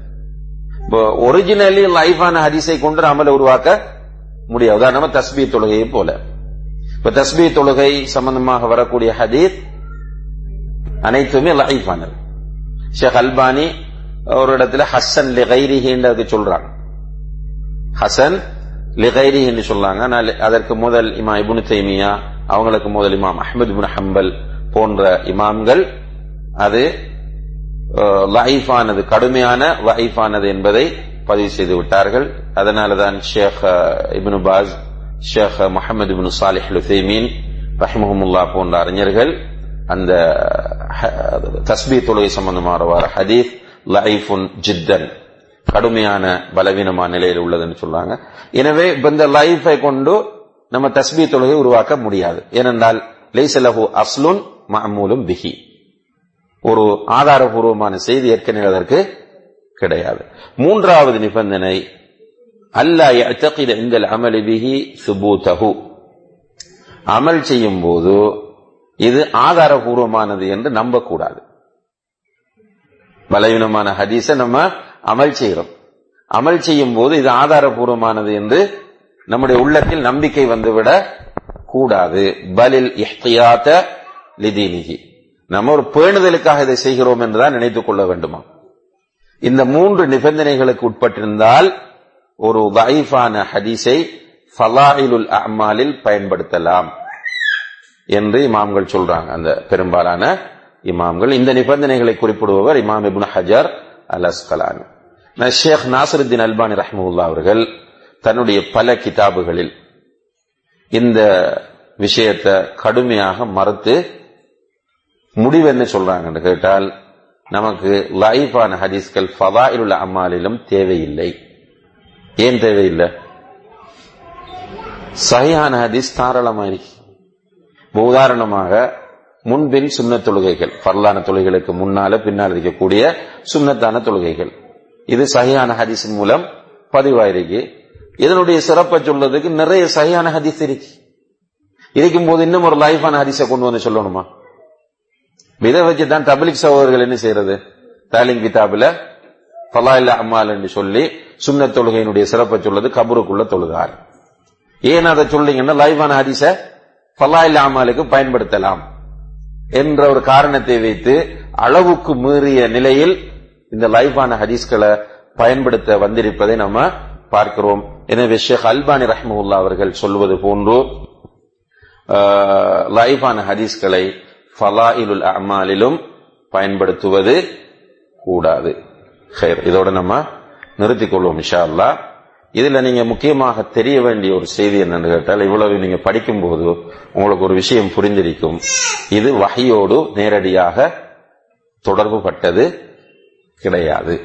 ஒரிஜினலி லைஃபான ஹதீஸை கொண்டு அமலை உருவாக்க முடியாது. உதாரணமா தஸ்பி தொழுகையை போல. இப்ப தஸ்பி தொழுகை சம்பந்தமாக வரக்கூடிய ஹதீத் அனைத்துமே லைஃபானது ஷேக் அல்பானி ஒரு இடத்துல ஹசன் லிகைரிஹின்றதுக்கு சொல்றாங்க. ஹசன் லிகைரி என்று சொல்லாங்க அதற்கு முதல் இமா இபுனு தைமியா அவங்களுக்கு முதல் இமாம் அஹமது இபுன் ஹம்பல் போன்ற இமாம்கள் அது லைஃபானது கடுமையான லைஃபானது என்பதை பதிவு செய்து விட்டார்கள். அதனாலதான் ஷேக் இபின் பாஸ் ஷேக் முகமது இபின் சாலிஹ் லுசைமீன் ரஹ்மஹமுல்லா போன்ற அறிஞர்கள் அந்த தஸ்பீ தொழுகை சம்பந்தமானவாறு வர ஹதீஸ் லைஃபுன் ஜித்தன் கடுமையான பலவீனமான நிலையில் உள்ளதுன்னு சொல்றாங்க. எனவே இந்த லைஃபை கொண்டு நம்ம தஸ்பீ தொழுகை உருவாக்க முடியாது. ஏனென்றால் லைசலஹு அஸ்லுன் மஹமூலும் பிஹி. ஒரு ஆதாரபூர்வமான செய்தி ஏற்கனவே அதற்கு கிடையாது. மூன்றாவது நிபந்தனை அல்லா எத்தகித இந்த அமலி பிஹி சுபூத்தகு அமல் செய்யும் போது இது ஆதாரபூர்வமானது என்று நம்பக்கூடாது. பலவீனமான ஹதீஸை நம்ம அமல் செய்கிறோம் அமல் செய்யும் போது இது ஆதாரபூர்வமானது என்று நம்முடைய உள்ளத்தில் நம்பிக்கை வந்துவிட கூடாது பலில் இஹ்தியாத்த லிதீனிகி நம்ம ஒரு பேணுதலுக்காக இதை செய்கிறோம் என்றுதான் நினைத்துக் கொள்ள வேண்டுமா இந்த மூன்று நிபந்தனைகளுக்கு உட்பட்டிருந்தால் ஒரு வைஃபான ஹதீஸை ஃபலாயிலுல் அமாலில் பயன்படுத்தலாம் என்று இமாம்கள் சொல்றாங்க. அந்த பெரும்பாலான இமாம்கள். இந்த நிபந்தனைகளை குறிப்பிடுபவர் இமாம் இபுன் ஹஜர் அல் அஸ்கலான் ஷேக் நாசருத்தீன் அல்பானி ரஹ்முல்லா அவர்கள் தன்னுடைய பல கிதாபுகளில் இந்த விஷயத்தை கடுமையாக மறுத்து முடிவு என்ன சொல்றாங்கன்னு கேட்டால் நமக்கு லைஃபான ஹதீஸ்கள் ஃபதாயில் உள்ள அம்மாலிலும் தேவையில்லை. ஏன் தேவையில்லை? சஹியான ஹதீஸ் தாராளமாயிருக்கு உதாரணமாக முன்பின் சுண்ண தொழுகைகள் பரலான தொழுகைகளுக்கு முன்னால பின்னால் இருக்கக்கூடிய சுண்ணத்தான தொழுகைகள். இது சஹியான ஹதீஸ் மூலம் பதிவாயிருக்கு. இதனுடைய சிறப்பை சொல்றதுக்கு நிறைய சஹியான ஹதீஸ் இருக்கு. இருக்கும் போது இன்னும் ஒரு லைஃபான ஹதீஸை கொண்டு வந்து சொல்லணுமா? இதை வச்சு தான் தபிலிக் சகோதரர்கள் என்ன செய்யறது? தாலிங் கிதாபில ஃபலா இல்ல அம்மால் என்று சொல்லி சுண்ண தொழுகையினுடைய சிறப்பை சொல்றது கபருக்குள்ள தொழுகார். ஏன் அதை சொல்றீங்கன்னா லைவான ஹதீஸ ஃபலா இல்ல அம்மாலுக்கு பயன்படுத்தலாம் என்ற ஒரு காரணத்தை வைத்து அளவுக்கு மீறிய நிலையில் இந்த லைவான ஹதீஸ்களை பயன்படுத்த வந்திருப்பதை நம்ம பார்க்கிறோம். எனவே ஷேக் அல்பானி ரஹ்முல்லா அவர்கள் சொல்வது போன்று லைவான ஹதீஸ்களை ஃபலாயிலுல் அமாலிலும் பயன்படுத்துவது கூடாது. இதோட நம்ம நிறுத்திக் கொள்வோம் இஷா அல்லா இதுல நீங்க முக்கியமாக தெரிய வேண்டிய ஒரு செய்தி என்னன்னு கேட்டால் இவ்வளவு நீங்க படிக்கும் போது உங்களுக்கு ஒரு விஷயம் புரிந்திருக்கும். இது வகையோடு நேரடியாக தொடர்பு பட்டது கிடையாது.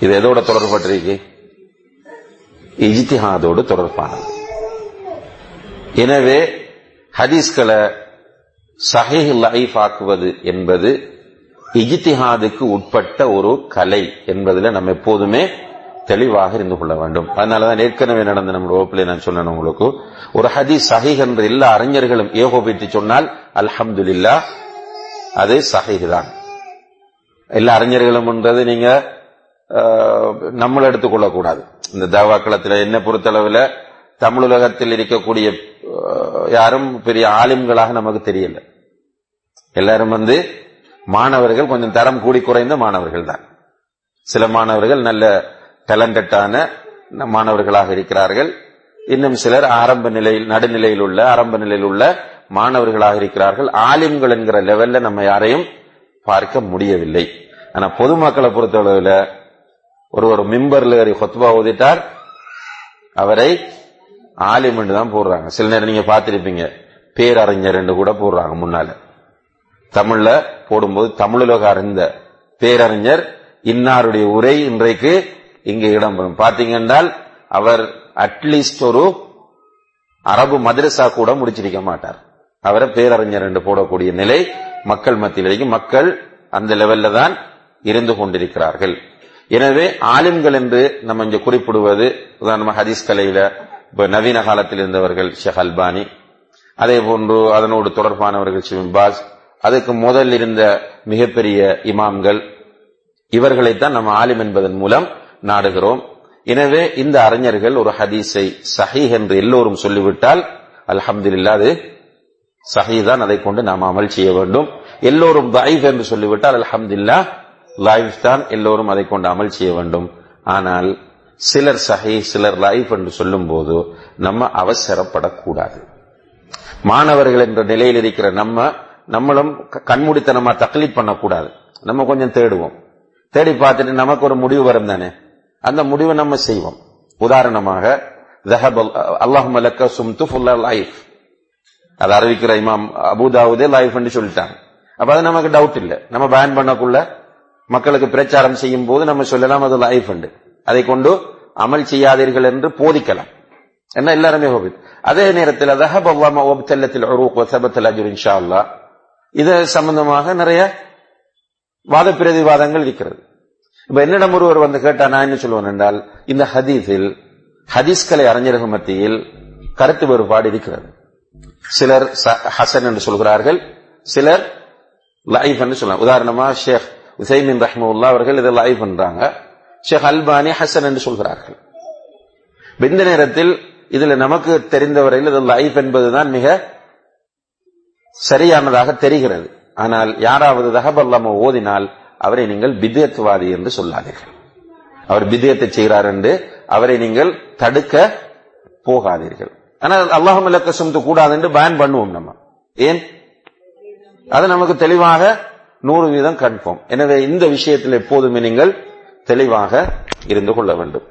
இது எதோட தொடர்பு பட்டிருக்கு? இஜித்திஹாதோடு தொடர்பானது. எனவே ஹதீஸ்களை சஹீஹ் லைஃப் ஆக்குவது என்பது இஜித்திஹாதுக்கு உட்பட்ட ஒரு கலை என்பதில் நம்ம எப்போதுமே தெளிவாக இருந்து கொள்ள வேண்டும். அதனாலதான் ஏற்கனவே நடந்த நம்ம வகுப்பிலே நான் சொன்னேன் உங்களுக்கு. ஒரு ஹதி சஹீஹ் என்று எல்லா அறிஞர்களும் ஏகோபித்து சொன்னால் அல்ஹம்துலில்லா அது சஹீஹ் தான். எல்லா அறிஞர்களும் என்றது நீங்க நம்மள எடுத்துக்கொள்ளக்கூடாது இந்த தாவாக்களத்தில் என்ன பொறுத்தளவில் தமிழுலகத்தில் இருக்கக்கூடிய யாரும் பெரிய ஆலிம்களாக நமக்கு தெரியல. எல்லாரும் வந்து மாணவர்கள் கொஞ்சம் தரம் கூடி குறைந்த மாணவர்கள் தான். சில மாணவர்கள் நல்ல டேலண்டட்டான மாணவர்களாக இருக்கிறார்கள். இன்னும் சிலர் ஆரம்ப நிலையில் நடுநிலையில் உள்ள ஆரம்ப நிலையில் உள்ள மாணவர்களாக இருக்கிறார்கள். ஆலிம்கள் என்கிற லெவல்ல நம்ம யாரையும் பார்க்க முடியவில்லை. ஆனா பொதுமக்களை பொறுத்தளவில் ஒரு ஒரு மிம்பர்ல ஏறி கொத்துபா ஓதிட்டார். அவரை ஆலிம் தான் போடுறாங்க. சில நேரம் நீங்க பார்த்திருப்பீங்க. பேரறிஞர் என்று கூட போடுறாங்க முன்னால. தமிழ்ல போடும்போது தமிழுலக அறிந்த பேரறிஞர் இன்னாருடைய உரை இன்றைக்கு இங்கே இடம்பெறும். பாத்தீங்கன்னால் அவர் அட்லீஸ்ட் ஒரு அரபு மதரசா கூட முடிச்சிருக்க மாட்டார். அவரை பேரறிஞர் என்று போடக்கூடிய நிலை மக்கள் மத்தியில் மக்கள் அந்த லெவல்ல தான் இருந்து கொண்டிருக்கிறார்கள். எனவே ஆலிம்கள் என்று நம்ம இங்க குறிப்பிடுவது உதாரணமாக ஹதீஸ் கலையில இப்போ நவீன காலத்தில் இருந்தவர்கள் ஷேக் அல்பானி அதே போன்று அதனோடு தொடர்பானவர்கள் ஷிம்பாஸ் அதுக்கு முதல் இருந்த மிகப்பெரிய இமாம்கள் இவர்களைத்தான் நம்ம ஆலிம் என்பதன் மூலம் நாடுகிறோம். எனவே இந்த அறிஞர்கள் ஒரு ஹதீஸை சஹீஹ் என்று எல்லோரும் சொல்லிவிட்டால் அல்ஹம்துலில்லா அது சஹீதான் அதை கொண்டு நாம் அமல் செய்ய வேண்டும். எல்லோரும் தாயிஃப் என்று சொல்லிவிட்டால் அல்ஹம்துல்லா லாயிஃப் தான் எல்லோரும் அதை கொண்டு அமல் செய்ய வேண்டும். ஆனால் சிலர் சஹி சிலர் லைஃப் என்று சொல்லும் போது நம்ம அவசரப்படக்கூடாது. மாணவர்கள் என்ற நிலையில் இருக்கிற நம்ம நம்மளும் கண்மூடித்தனமா தக்லீட் பண்ணக்கூடாது. நம்ம கொஞ்சம் தேடுவோம். தேடி பார்த்துட்டு நமக்கு ஒரு முடிவு வரும் தானே? அந்த முடிவை நம்ம செய்வோம். உதாரணமாக லைஃப் அதை அறிவிக்கிற இமாம் அபுதாவுதே லைஃப் சொல்லிட்டாங்க. அப்ப அது நமக்கு டவுட் இல்லை. நம்ம பேன் பண்ணக்குள்ள மக்களுக்கு பிரச்சாரம் செய்யும் போது நம்ம சொல்லலாம் அது லைஃப் உண்டு. அதை கொண்டு அமல் செய்யாதீர்கள் என்று போதிக்கலாம். என்ன? எல்லாருமே ஹோபித். அதே நேரத்தில் இது சம்பந்தமாக நிறைய வாத பிரதிவாதங்கள் இருக்கிறது. இப்ப என்னிடம் ஒருவர் வந்து கேட்டா நான் என்ன சொல்லுவேன் என்றால் இந்த ஹதீஸில் ஹதீஸ்கலை அறிஞர்கள் மத்தியில் கருத்து வேறுபாடு இருக்கிறது. சிலர் ஹசன் என்று சொல்கிறார்கள் சிலர் லைஃப் என்று சொல்லலாம் உதாரணமா ஷேக் உசைமின் ரஹ்முல்லா அவர்கள் இதை லைஃப் பண்றாங்க ஷேக் அல்பானி ஹசன் என்று சொல்கிறார்கள். இந்த நேரத்தில் இதுல நமக்கு தெரிந்தவரையில் இது லைஃப் என்பதுதான் மிக சரியானதாக தெரிகிறது. ஆனால் யாராவது தகபல்லாம ஓதினால் அவரை நீங்கள் பிதயத்துவாதி என்று சொல்லாதீர்கள். அவர் பிதயத்தை செய்கிறார் என்று அவரை நீங்கள் தடுக்க போகாதீர்கள். ஆனால் அல்லாஹும் இலக்க சுமத்து கூடாது என்று பேன் பண்ணுவோம் நம்ம. ஏன்? அது நமக்கு தெளிவாக நூறு வீதம் கன்ஃபார்ம் எனவே இந்த விஷயத்தில் எப்போதுமே நீங்கள் தெளிவாக இருந்து கொள்ள வேண்டும்.